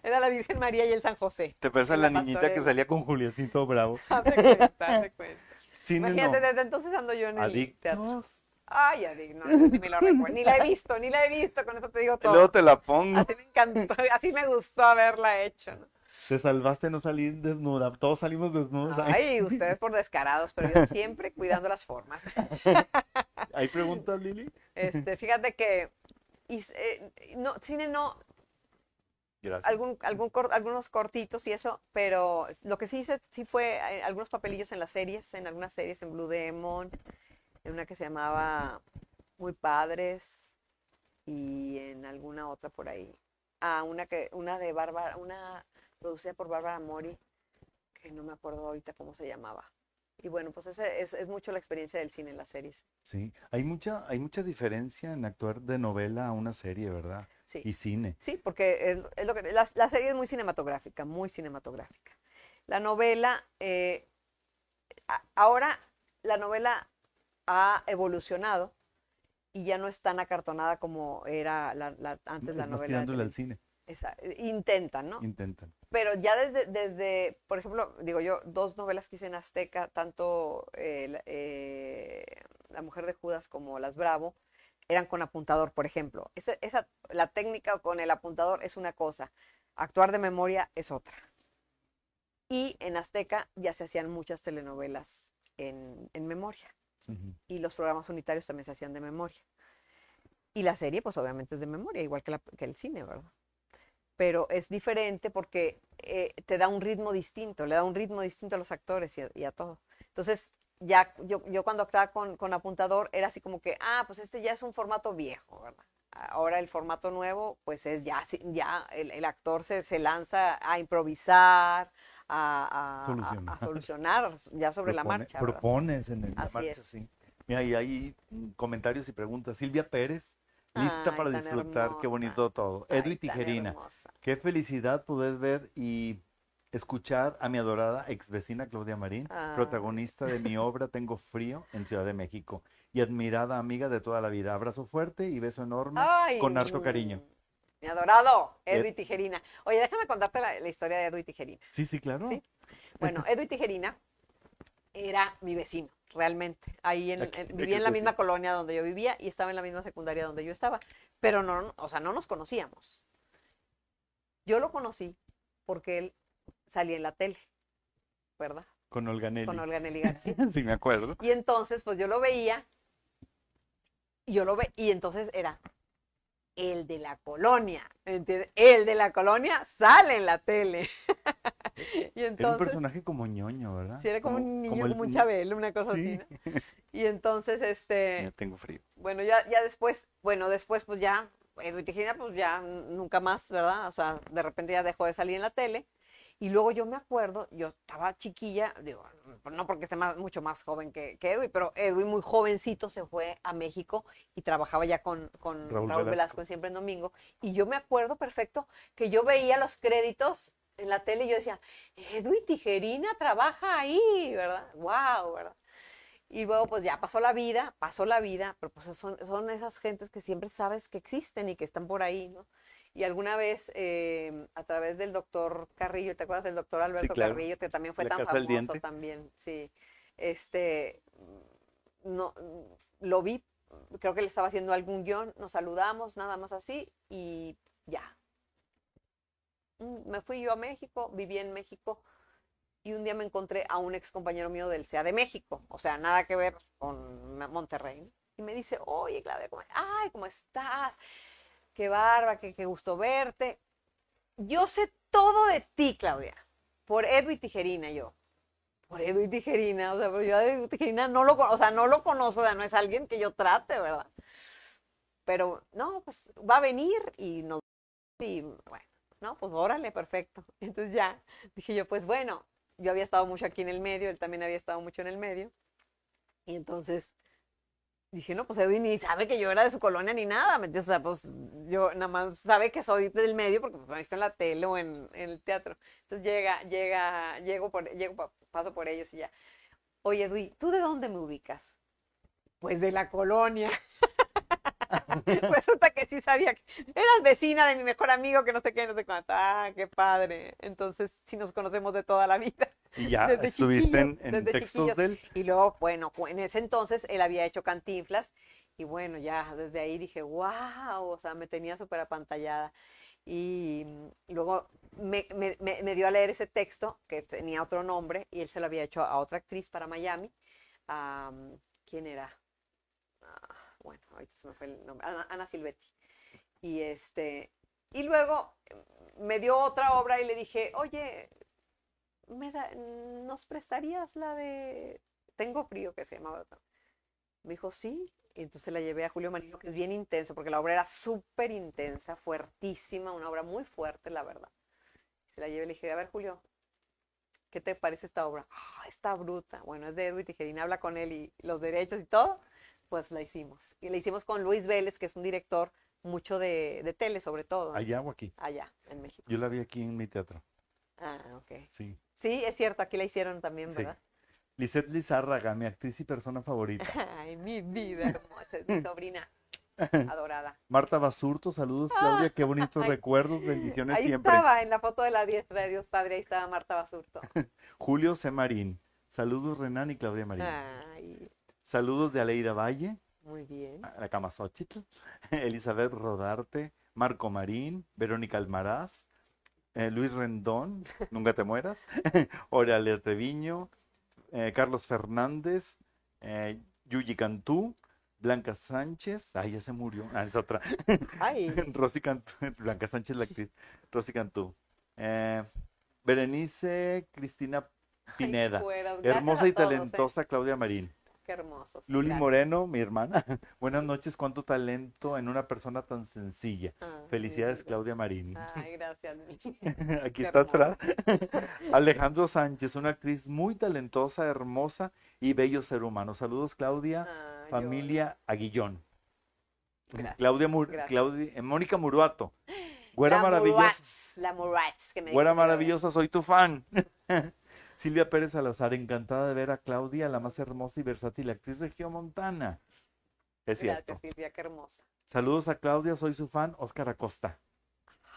Era la Virgen María y el San José. Te parece la la niñita que salía con Juliancito Bravo. Hazte cuenta, hazte cuenta. Cine Imagínate, no. desde entonces ando yo en el teatro. Adictos. Ay, adicto, no, ni me lo recuerdo. Ni la he visto, ni la he visto, con eso te digo Y luego todo. te la pongo. Así me encantó, así me gustó haberla hecho. ¿no? Te salvaste no salir desnuda. Todos salimos desnudos. Ay, Ay, ustedes por descarados, pero yo siempre cuidando las formas. ¿Hay preguntas, Lili? Este, fíjate que y, eh, no, cine no, Algún cor- algunos cortitos y eso, pero lo que sí hice sí fue eh, algunos papelillos en las series, en algunas series, en Blue Demon, en una que se llamaba Muy Padres y en alguna otra por ahí. Ah, una que, una de Bárbara, una producida por Bárbara Mori, que no me acuerdo ahorita cómo se llamaba. Y bueno, pues ese es, es mucho la experiencia del cine en las series. Sí, hay mucha, hay mucha diferencia en actuar de novela a una serie, ¿verdad? Sí. Y cine. Sí, porque es, es lo que la, la serie es muy cinematográfica, muy cinematográfica. La novela, eh, a- ahora la novela ha evolucionado y ya no es tan acartonada como era la, la- antes Es la más novela. tirándole al cine. Esa- intentan, ¿no? Intentan. Pero ya desde, desde, por ejemplo, digo yo, dos novelas que hice en Azteca, tanto eh, la- eh, La mujer de Judas como Las Bravo, eran con apuntador, por ejemplo. Esa, esa- la técnica con el apuntador es una cosa, actuar de memoria es otra. Y en Azteca ya se hacían muchas telenovelas en, en memoria y los programas unitarios también se hacían de memoria. Y la serie, pues obviamente es de memoria, igual que, la- que el cine, ¿verdad? Pero es diferente porque eh, te da un ritmo distinto, le da un ritmo distinto a los actores y a, y a todo. Entonces, ya yo, yo cuando actuaba con, con apuntador era así como que, ah, pues este ya es un formato viejo, ¿verdad? Ahora el formato nuevo, pues es ya, ya el, el actor se, se lanza a improvisar, a, Solucionar. a solucionar ya sobre la marcha. ¿verdad? Propones en el- la Así marcha, es. sí. Mira, y hay mm, comentarios y preguntas. Silvia Pérez, lista Ay, para disfrutar. Qué bonito todo. Ay, Edwin tan Tijerina. hermosa. Qué felicidad poder ver y escuchar a mi adorada ex vecina Claudia Marín, Ay. protagonista de mi obra Tengo Frío en Ciudad de México y admirada amiga de toda la vida. Abrazo fuerte y beso enorme con harto cariño. Mi adorado, Ed- Edwin Tijerina. Oye, déjame contarte la, la historia de Edwin Tijerina. Sí, sí, claro. Sí. Bueno, Edwin Tijerina era mi vecino, realmente. Ahí en, Aquí- en- aquí vivía en la te misma colonia donde yo vivía y estaba en la misma secundaria donde yo estaba. Pero no, o sea, no nos conocíamos. Yo lo conocí porque él salía en la tele, ¿verdad? Con Olga Nelly. Con Olga Nelly García. sí, me acuerdo. Y entonces, pues yo lo veía Y yo lo ve, y entonces era el de la colonia, ¿entiendes? El de la colonia sale en la tele. y entonces, era un personaje como ñoño, ¿verdad? Sí, era como, un niño, como, un chabelo, una cosa así. Y entonces, este... Ya tengo frío. Bueno, ya, ya después, bueno, después pues ya, Edwin Tijerina pues ya nunca más, ¿verdad? O sea, de repente ya dejó de salir en la tele. Y luego yo me acuerdo, yo estaba chiquilla, digo, no porque esté más, mucho más joven que, que, Edwin, pero Edwin muy jovencito se fue a México y trabajaba ya con, con Raúl, Velasco. siempre en domingo. Y yo me acuerdo perfecto que yo veía los créditos en la tele y yo decía, Edwin Tijerina trabaja ahí, ¿verdad? ¡Wow! ¿verdad? Y luego pues ya pasó la vida, pasó la vida, pero pues son, son esas gentes que siempre sabes que existen y que están por ahí, ¿no? Y alguna vez, em, a través del doctor Carrillo, ¿te acuerdas del doctor Alberto Carrillo, que también fue tan famoso también? Sí. Este, no, lo vi, creo que le estaba haciendo algún guion, nos saludamos, nada más así, y ya. Mm, me fui yo a México, viví en México, y un día me encontré a un ex compañero mío del CEA de México, o sea, nada que ver con Monterrey. Y me dice, oye, Claudia, ¿cómo, ay, ¿cómo estás? qué barba, qué, gusto verte. Yo sé todo de ti, Claudia, por Edwin Tijerina yo. Por Edwin Tijerina, o sea, pero yo a Edwin Tijerina no lo, o sea, no lo conozco, o sea, no es alguien que yo trate, ¿verdad? Pero, no, pues va a venir y no, y bueno, no, pues órale, perfecto. Entonces ya, dije yo, pues bueno, yo había estado mucho aquí en el medio, él también había estado mucho en el medio. Y entonces, dije, no, pues Edwin ni sabe que yo era de su colonia ni nada, ¿me? O sea, pues yo nada más sabe que soy del medio porque me he visto en la tele o en, el teatro. Entonces llega, llega, llego, por, llego, paso por ellos y ya. Oye, Edwin, ¿tú de dónde me ubicas? Pues de la colonia. Resulta que sí sabía que eras vecina de mi mejor amigo que no sé qué, no sé cuánto. Ah, qué padre. Entonces sí nos conocemos de toda la vida. Y ya estuviste en, textos de él. Y luego, bueno, en ese entonces él había hecho cantinflas y bueno, ya desde ahí dije, wow, o sea, me tenía súper apantallada. Y luego me, me, me, dio a leer ese texto que tenía otro nombre y él se lo había hecho a otra actriz para Miami. ¿Quién era? Bueno, ahorita se me fue el nombre. Ana, Silvetti. Y este, y luego me dio otra obra y le dije, oye, ¿me ¿nos prestarías la de Tengo frío que se llamaba? Me dijo, sí. Y entonces la llevé a Julio Marino, que es bien intenso, porque la obra era súper intensa, fuertísima, una obra muy fuerte, la verdad. Se la llevé y le dije, a ver, Julio, ¿qué te parece esta obra? Ah, está bruta. Bueno, es de Edwin Tijerina, habla con él y los derechos y todo. Pues la hicimos. Y la hicimos con Luis Vélez, que es un director mucho de, de tele, sobre todo. ¿Allá o aquí? Allá, en México. Yo la vi aquí en mi teatro. Ah, ok. Sí. Sí, es cierto, aquí la hicieron también, ¿verdad? Lisette Lizárraga, mi actriz y persona favorita. Ay, mi vida hermosa, es mi sobrina adorada. Marta Basurto, saludos Claudia, qué bonitos recuerdos, bendiciones siempre. Ahí estaba, en la foto de la diestra de Dios Padre, ahí estaba Marta Basurto. Julio C. Marín, saludos Renan y Claudia Marín. Ay. Saludos de Aleida Valle. Muy bien. La Cama Elizabeth Rodarte, Marco Marín, Verónica Almaraz, eh, Luis Rendón, Nunca te mueras, Aurelia Treviño, eh, Carlos Fernández, eh, Yuyi Cantú, Blanca Sánchez, ay, ya se murió, ah, es otra. Ay. Rosy Cantú, Blanca Sánchez, la actriz, Rosy Cantú. Berenice Cristina Pineda, hermosa y talentosa Claudia Marín. Qué hermosos. Luli Moreno, mi hermana. Buenas noches, cuánto talento en una persona tan sencilla. Felicidades, Claudia Marín. Ay, gracias. Aquí está atrás. Alejandro Sánchez, una actriz muy talentosa, hermosa y bello ser humano. Saludos, Claudia. familia Aguillón. Claudia, Claudia eh, Mónica Muruato. Güera maravillosa. la Muratz, que me Güera maravillosa, soy tu fan. Silvia Pérez Salazar, encantada de ver a Claudia, la más hermosa y versátil actriz Montana. Es cierto. Gracias, Silvia, qué hermosa. Saludos a Claudia, soy su fan, Óscar Acosta.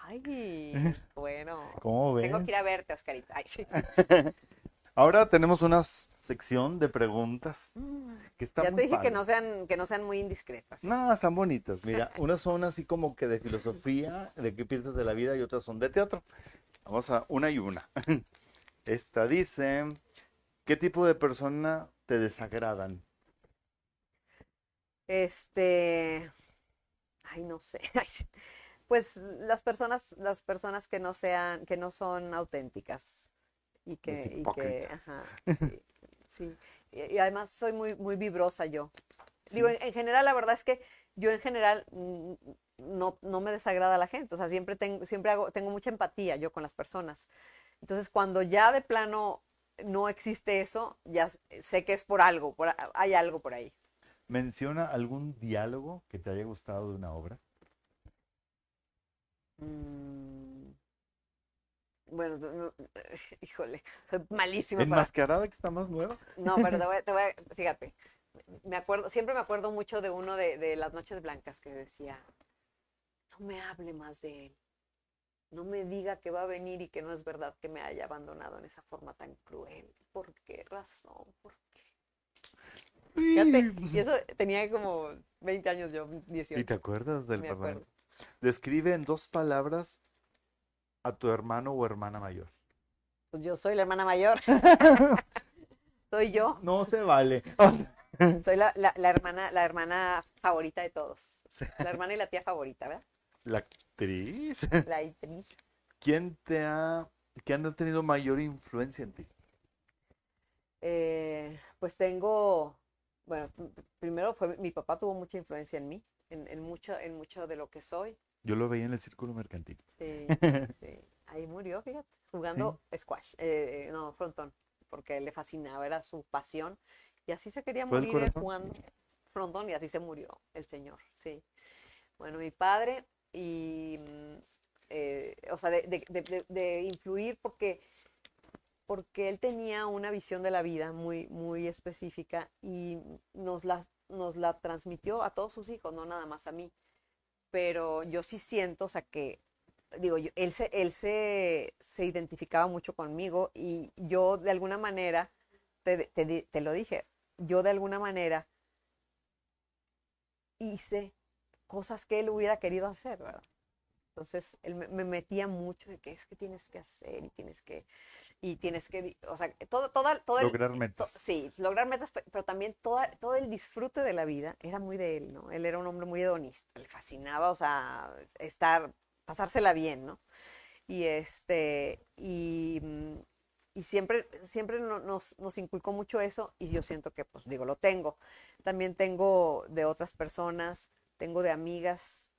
Ay, bueno. ¿Cómo ves? Tengo que ir a verte, Oscarita. Ay, sí. Ahora tenemos una sección de preguntas mm, que Ya te dije que no sean que no sean muy indiscretas. No, están bonitas. Mira, unas son así como que de filosofía, de qué piensas de la vida y otras son de teatro. Vamos a una y una. Esta dice, ¿qué tipo de persona te desagradan? Este, ay, no sé. Pues las personas, las personas que no sean, que no son auténticas y que, y que ajá, sí, sí. Y, además soy muy, muy vibrosa yo. Digo, en, general, la verdad es que yo en general no, no me desagrada la gente. O sea, siempre tengo, siempre hago, tengo mucha empatía yo con las personas. Entonces, cuando ya de plano no existe eso, ya sé que es por algo, por, hay algo por ahí. ¿Menciona algún diálogo que te haya gustado de una obra? Mm. Bueno, híjole, soy malísima. ¿Enmascarada que está más nueva? No, pero te voy, a, fíjate, me acuerdo, siempre me acuerdo mucho de uno de, de las Noches Blancas que decía, no me hable más de él, no me diga que va a venir y que no es verdad que me haya abandonado en esa forma tan cruel. ¿Por qué razón? ¿Por Fíjate, y eso tenía como 20 años yo, 18. ¿Y te acuerdas del Describe en dos palabras a tu hermano o hermana mayor. Pues yo soy la hermana mayor. soy yo. No se vale. soy la, hermana, la hermana favorita de todos. La hermana y la tía favorita, ¿verdad? La actriz. La actriz. ¿Quién te ha, quién ha tenido mayor influencia en ti? Eh, pues tengo bueno, primero fue mi papá tuvo mucha influencia en mí, en, mucho, en mucho de lo que soy. Yo lo veía en el círculo mercantil. Sí, sí. Ahí murió, fíjate, jugando squash, eh, no, frontón, porque le fascinaba, era su pasión. Y así se quería morir jugando frontón y así se murió el señor, sí. Bueno, mi padre y, mm, eh, o sea, de influir porque porque él tenía una visión de la vida muy, muy específica y nos la, nos la transmitió a todos sus hijos, no nada más a mí. Pero yo sí siento, o sea, que, digo, él, se, él se, identificaba mucho conmigo y yo de alguna manera, te, te lo dije, yo de alguna manera hice cosas que él hubiera querido hacer, ¿verdad? Entonces, él me, metía mucho de que es que tienes que hacer y tienes que, y tienes que, o sea, todo, todo, todo Lograr metas. sí, lograr metas, pero también toda, todo el disfrute de la vida era muy de él, ¿no? Él era un hombre muy hedonista, le fascinaba, o sea, estar, pasársela bien, ¿no? Y este, y, mm, y siempre, siempre nos, nos inculcó mucho eso y yo siento que, pues digo, lo tengo. También tengo de otras personas, tengo de amigas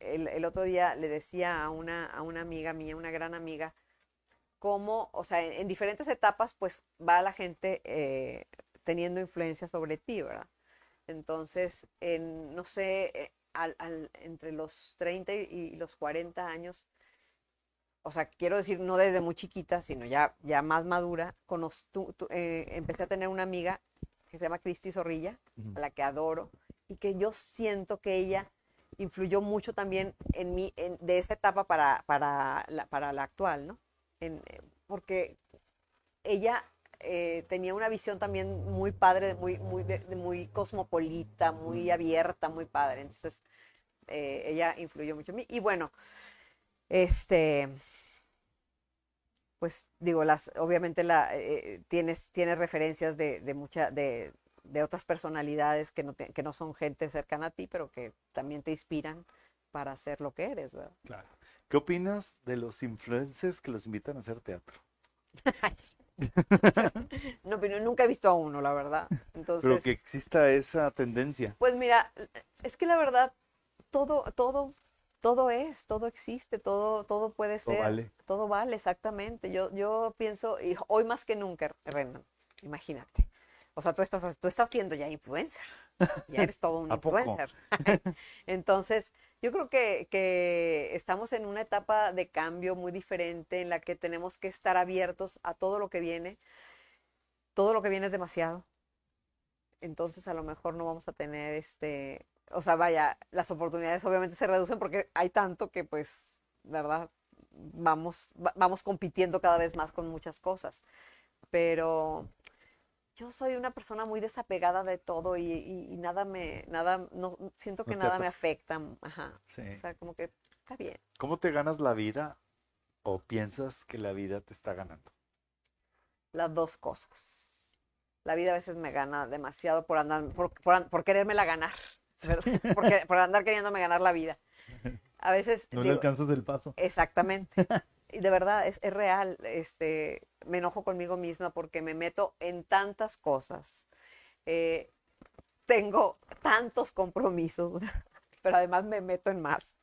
el, otro día le decía a una, a una amiga mía, una gran amiga, cómo, o sea, en, diferentes etapas, pues va la gente eh, teniendo influencia sobre ti, ¿verdad? Entonces, en, no sé, eh, entre los 30 y, los 40 años, o sea, quiero decir, no desde muy chiquita, sino ya, ya más madura, eh, empecé a tener una amiga que se llama Cristi Zorrilla, a la que adoro, y que yo siento que ella influyó mucho también en mí, de esa etapa para, para, la, para la actual, ¿no? En, porque ella eh, tenía una visión también muy padre, muy, muy, muy cosmopolita, muy abierta, muy padre. Entonces, eh, ella influyó mucho en mí. Y bueno, este, pues digo, las, obviamente la, eh, tienes, tienes referencias de, de, mucha, de, de otras personalidades que no, que no son gente cercana a ti, pero que también te inspiran para ser lo que eres, ¿verdad? Claro. ¿Qué opinas de los influencers que los invitan a hacer teatro? no, pero nunca he visto a uno, la verdad. Entonces, pero que exista esa tendencia. Pues mira, es que la verdad, todo, todo, todo es, todo existe, todo, todo puede ser. Todo vale. Todo vale, exactamente. Yo, yo pienso, y hoy más que nunca, Renan, imagínate. O sea, tú estás, tú estás siendo ya influencer. Ya eres todo un influencer. Entonces, yo creo que, que, estamos en una etapa de cambio muy diferente en la que tenemos que estar abiertos a todo lo que viene. Todo lo que viene es demasiado. Entonces, a lo mejor no vamos a tener este. O sea, vaya, las oportunidades obviamente se reducen porque hay tanto que, pues, ¿verdad? Vamos, vamos compitiendo cada vez más con muchas cosas. Pero yo soy una persona muy desapegada de todo y, nada me, nada, no, siento que nada me afecta. Ajá. O sea, como que está bien. ¿Cómo te ganas la vida o piensas que la vida te está ganando? Las dos cosas. La vida a veces me gana demasiado por andar, por, por, querérmela ganar. Por andar queriéndome ganar la vida. A veces... No le alcanzas el paso. Exactamente. Y de verdad, es, es, real. Este, me enojo conmigo misma porque me meto en tantas cosas. Eh, tengo tantos compromisos, pero además me meto en más.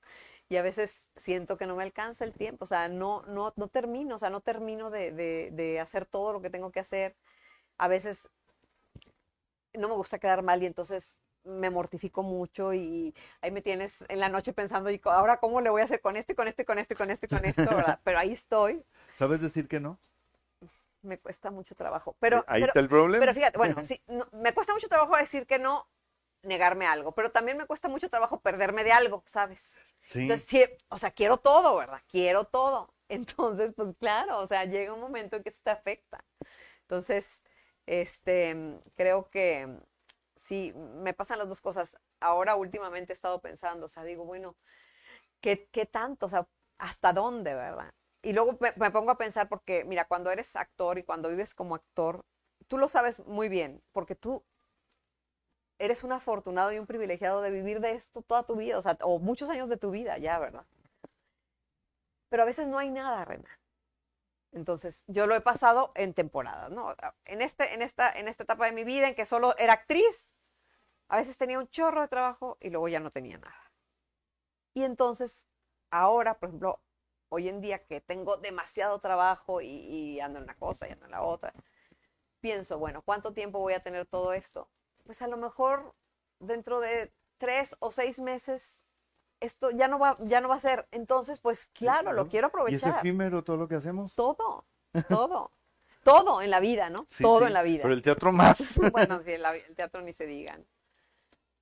Y a veces siento que no me alcanza el tiempo, o sea, no, no, no termino, o sea, no termino de, de, de hacer todo lo que tengo que hacer. A veces no me gusta quedar mal y entonces me mortifico mucho y ahí me tienes en la noche pensando, y ahora cómo le voy a hacer con esto y con esto y con esto y con esto y con esto, ¿verdad? Pero ahí estoy. ¿Sabes decir que no? Me cuesta mucho trabajo. Pero, ahí pero, está el problema. Pero fíjate, bueno, sí, no, me cuesta mucho trabajo decir que no, negarme algo, pero también me cuesta mucho trabajo perderme de algo, ¿sabes? Sí. Entonces, sí, o sea, quiero todo, ¿verdad? Quiero todo. Entonces, pues claro, o sea, llega un momento en que eso te afecta. Entonces, este, creo que sí, me pasan las dos cosas. Ahora últimamente he estado pensando, o sea, digo, bueno, ¿qué, qué tanto? O sea, ¿hasta dónde, verdad? Y luego me, pongo a pensar porque, mira, cuando eres actor y cuando vives como actor, tú lo sabes muy bien, porque tú eres un afortunado y un privilegiado de vivir de esto toda tu vida, o sea, o muchos años de tu vida ya, ¿verdad? Pero a veces no hay nada, Rena. Entonces, yo lo he pasado en temporadas, ¿no? En, este, en, esta, en esta etapa de mi vida en que solo era actriz, a veces tenía un chorro de trabajo y luego ya no tenía nada. Y entonces, ahora, por ejemplo, hoy en día que tengo demasiado trabajo y, y ando en una cosa y ando en la otra, pienso, bueno, ¿cuánto tiempo voy a tener todo esto? Pues a lo mejor dentro de tres o seis meses esto ya no va, ya no va a ser. Entonces, pues claro, lo quiero aprovechar. ¿Y es efímero todo lo que hacemos? Todo, todo. todo en la vida, ¿no? Sí, todo sí, en la vida. Pero el teatro más. bueno, sí, el, el teatro ni se digan.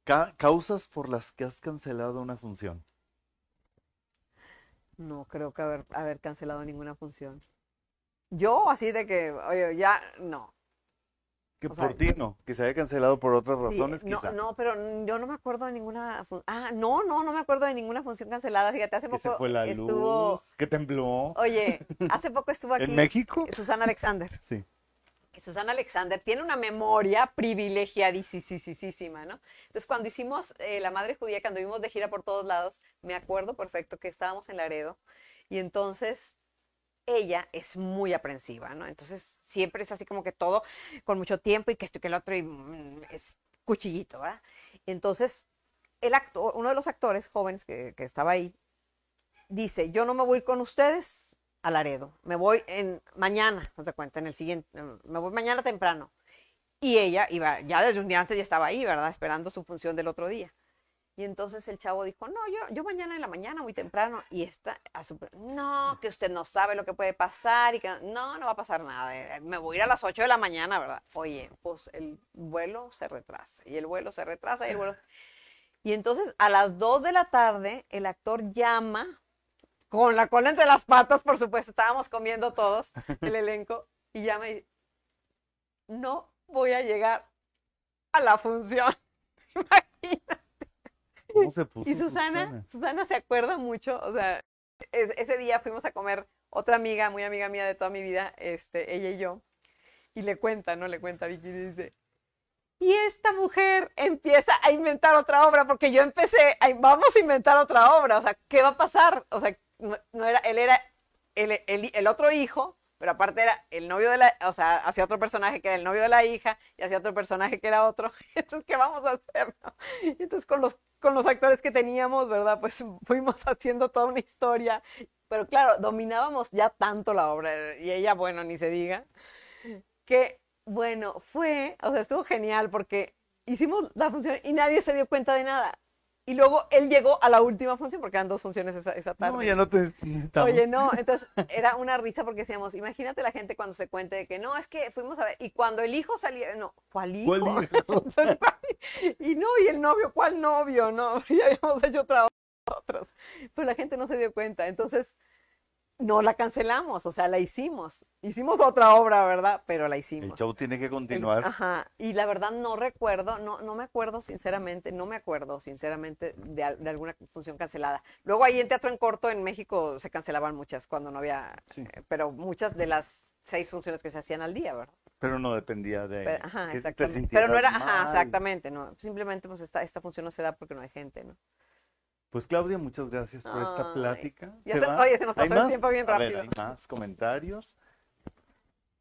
Ca causas por las que has cancelado una función. No creo que haber, haber cancelado ninguna función. Yo, así de que, oye, ya, no. Que O por sea, ti no, que se haya cancelado por otras Sí, razones, no, quizá. no, pero yo no me acuerdo de ninguna Ah, no, no, no me acuerdo de ninguna función cancelada. Fíjate, hace que se poco fue la estuvo. luz, que tembló. Oye, hace poco estuvo aquí ¿En México? Susana Alexander. Sí. que Susana Alexander tiene una memoria privilegiadísima, ¿no? Entonces, cuando hicimos eh, La Madre Judía, cuando vimos de gira por todos lados, me acuerdo perfecto que estábamos en Laredo y entonces ella es muy aprensiva, ¿no? Entonces, siempre es así como que todo con mucho tiempo y que esto y que el otro mm, es cuchillito, ¿verdad? Entonces, el actor, uno de los actores jóvenes que, estaba ahí, dice, yo no me voy con ustedes a Laredo, me voy mañana, haz de cuenta, en el siguiente, me voy mañana temprano. Y ella iba, ya desde un día antes ya estaba ahí, ¿verdad? Esperando su función del otro día. Y entonces el chavo dijo, no, yo, yo mañana en la mañana, muy temprano. Y está a su, no, que usted no sabe lo que puede pasar y que no, no va a pasar nada. eh, Me voy a ir a las 8 de la mañana, ¿verdad? Oye, pues el vuelo se retrasa y el vuelo se retrasa y el vuelo... Y entonces a las 2 de la tarde el actor llama con la cola entre las patas, por supuesto, estábamos comiendo todos, el elenco, y llama y dice, no voy a llegar a la función. ¿Cómo se puso Y Susana, Susana, se acuerda mucho, o sea, es- ese día fuimos a comer otra amiga, muy amiga mía de toda mi vida, este, ella y yo, y le cuenta, ¿no? Le cuenta Vicky y dice, y esta mujer empieza a inventar otra obra, porque yo empecé, a, vamos a inventar otra obra, o sea, ¿qué va a pasar? O sea, no, no era, él era el, el- el otro hijo, pero aparte era el novio de la, o sea, hacía otro personaje que era el novio de la hija, y hacía otro personaje que era otro, entonces, ¿qué vamos a hacer? no? Entonces, con los, con los actores que teníamos, ¿verdad? Pues fuimos haciendo toda una historia, pero claro, dominábamos ya tanto la obra, y ella, bueno, ni se diga, que, bueno, fue, o sea, estuvo genial porque hicimos la función y nadie se dio cuenta de nada. Y luego él llegó a la última función, porque eran dos funciones esa, esa tarde. No, ya no te necesitamos. Oye, no, entonces era una risa porque decíamos, imagínate la gente cuando se cuente de que no, es que fuimos a ver, y cuando el hijo salía, no, ¿cuál hijo? ¿Cuál hijo? y no, y el novio, ¿cuál novio? No, ya habíamos hecho otra nosotros. Pero la gente no se dio cuenta, entonces no la cancelamos, o sea, la hicimos. Hicimos otra obra, ¿verdad? Pero la hicimos. El show tiene que El- continuar. Ajá, y la verdad no recuerdo, no, no me acuerdo sinceramente, no me acuerdo sinceramente de, al- de alguna función cancelada. Luego ahí en Teatro en Corto en México se cancelaban muchas cuando no había, Sí. eh, pero muchas de las seis funciones que se hacían al día, ¿verdad? Pero no dependía de Pero, ajá, te exactamente. Pero no era, ajá, exactamente, no. Simplemente pues esta, esta función no se da porque no hay gente, ¿no? Pues Claudia, muchas gracias por esta plática. ya ¿Se se- va? oye, se nos ¿Hay pasó el más? tiempo bien A ver, rápido. hay más comentarios.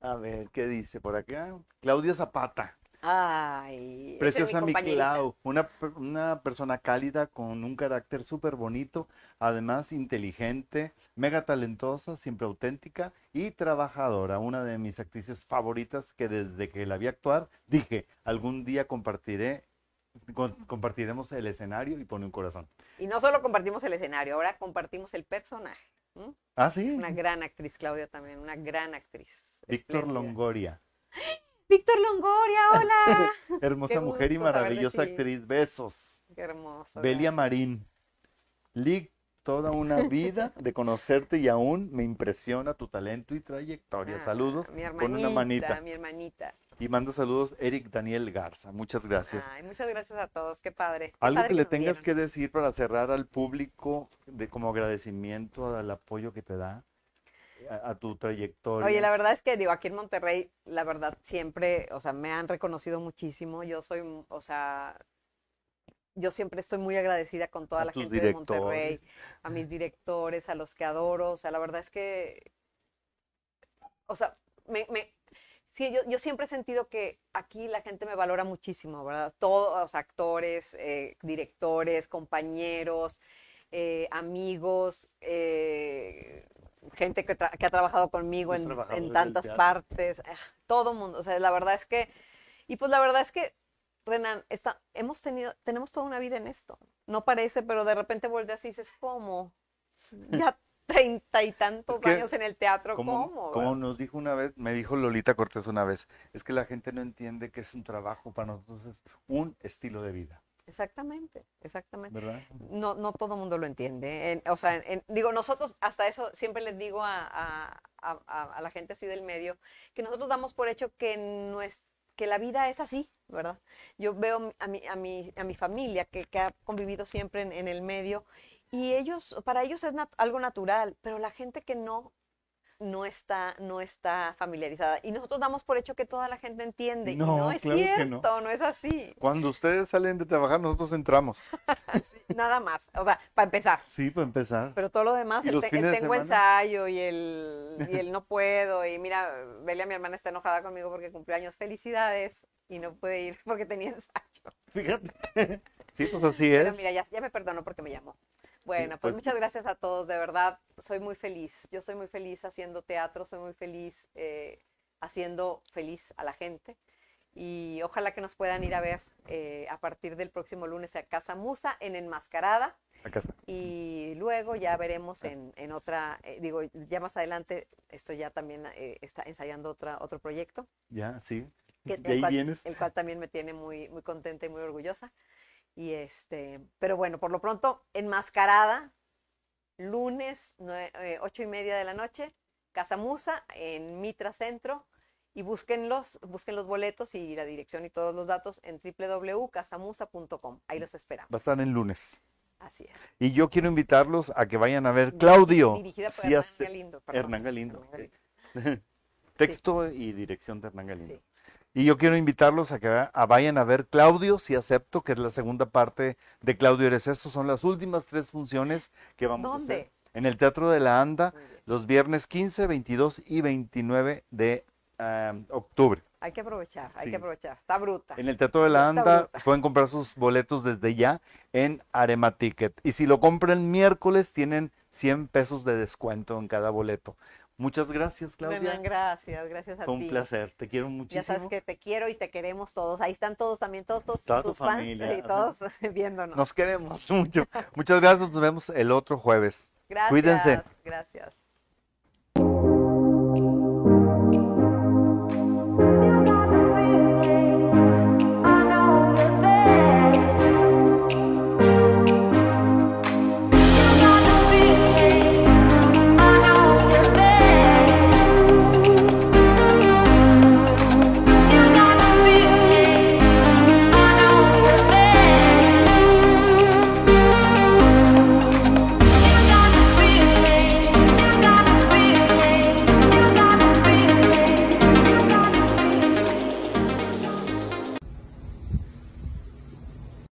A ver, ¿qué dice por acá? Claudia Zapata. Ay, es Preciosa mi. Clau, una, una persona cálida con un carácter súper bonito, además inteligente, mega talentosa, siempre auténtica y trabajadora. Una de mis actrices favoritas que desde que la vi actuar dije, algún día compartiré, con- compartiremos el escenario y pone un corazón. Y no solo compartimos el escenario, ahora compartimos el personaje. Ah, sí. Es una gran actriz, Claudia también, una gran actriz. Víctor. Longoria. Víctor Longoria, hola. Hermosa Qué mujer y maravillosa actriz. Besos. Qué hermoso. Belia. Marín. Lick, toda una vida de conocerte y aún me impresiona tu talento y trayectoria. Ah, Saludos. Mi Pon una manita. Mi hermanita. Y manda saludos Eric Daniel Garza. Muchas gracias. Ay, muchas gracias a todos, qué padre. Qué Algo padre que le tengas vieron. que decir para cerrar al público de como agradecimiento al apoyo que te da a, a tu trayectoria. Oye, la verdad es que digo, aquí en Monterrey, la verdad siempre, o sea, me han reconocido muchísimo. Yo soy, o sea, yo siempre estoy muy agradecida con toda A la gente de Monterrey, a mis directores, a los que adoro. O sea, la verdad es que, o sea, me, me- sí, yo, yo siempre he sentido que aquí la gente me valora muchísimo, ¿verdad? Todos, actores, eh, directores, compañeros, eh, amigos, eh, gente que, ha trabajado conmigo en, en tantas partes, ah, todo mundo, o sea, la verdad es que, y pues la verdad es que, Renan, está, hemos tenido, tenemos toda una vida en esto, no parece, pero de repente volteas y dices, ¿cómo? Ya treinta y tantos que, años en el teatro, Como, ¿cómo? como nos dijo una vez, me dijo Lolita Cortés una vez, es que la gente no entiende que es un trabajo, para nosotros es un estilo de vida, Exactamente, exactamente. ¿verdad? No, no todo el mundo lo entiende. en- o sea, en- en- digo, nosotros hasta eso siempre les digo a, a- a- a- la gente así del medio, que nosotros damos por hecho que, nues- que la vida es así, ¿verdad? Yo veo a mi, a mi, a mi familia que, que ha convivido siempre en, en el medio y ellos, para ellos es nat- algo natural, pero la gente que no, no está, no está familiarizada. Y nosotros damos por hecho que toda la gente entiende. y No, no es claro que cierto, no. no es así. Cuando ustedes salen de trabajar, nosotros entramos. Nada más. O sea, para empezar. Sí, para empezar. Pero todo lo demás, ¿Y el, te- el de tengo semana? ensayo y el, y el no puedo. Y mira, Belia, mi hermana, está enojada conmigo porque cumplió años. Felicidades. Y no pude ir porque tenía ensayo. Fíjate. Sí, pues así Pero es. mira, ya, ya me perdonó porque me llamó. Bueno, pues pues- muchas gracias a todos, de verdad. Soy muy feliz. Yo soy muy feliz haciendo teatro, soy muy feliz eh, haciendo feliz a la gente. Y ojalá que nos puedan ir a ver eh, a partir del próximo lunes a Casa Musa en Enmascarada. Acá está. Y luego ya veremos en, en otra, eh, digo, ya más adelante estoy ya también eh, está ensayando otra, otro proyecto, Ya, sí. que, De ahí cual, vienes. el cual también me tiene muy, muy contenta y muy orgullosa. Y este, pero bueno, por lo pronto, enmascarada, lunes, eh, ocho y media de la noche, Casa Musa, en Mitra Centro, y búsquenlos, busquen los boletos y la dirección y todos los datos en www.casamusa.com. Ahí los esperamos. Va a estar en lunes. Así es. Y yo quiero invitarlos a que vayan a ver Claudio. Dirigida por Sí Hernán Galindo. perdón. Hernán Galindo. Hernán Galindo. Texto y dirección de Hernán Galindo. Sí. Y yo quiero invitarlos a que a vayan a ver Claudio, si acepto, que es la segunda parte de Claudio Eres Esto. Son las últimas tres funciones que vamos a hacer en el Teatro de la Anda los viernes 15, 22 y 29 de octubre. Hay que aprovechar, hay que aprovechar. Está bruta. En el Teatro de la Anda pueden comprar sus boletos desde ya en Arema Ticket. Y si lo compran miércoles, tienen 100 pesos de descuento en cada boleto. Muchas gracias, Claudia. Renan, gracias, gracias a Fue un ti. placer. Te quiero muchísimo. Ya sabes que te quiero y te queremos todos. Ahí están todos también, todos, todos Toda tu tus fans familia, y todos viéndonos. Nos queremos mucho. Muchas gracias. Nos vemos el otro jueves. gracias, cuídense. Gracias.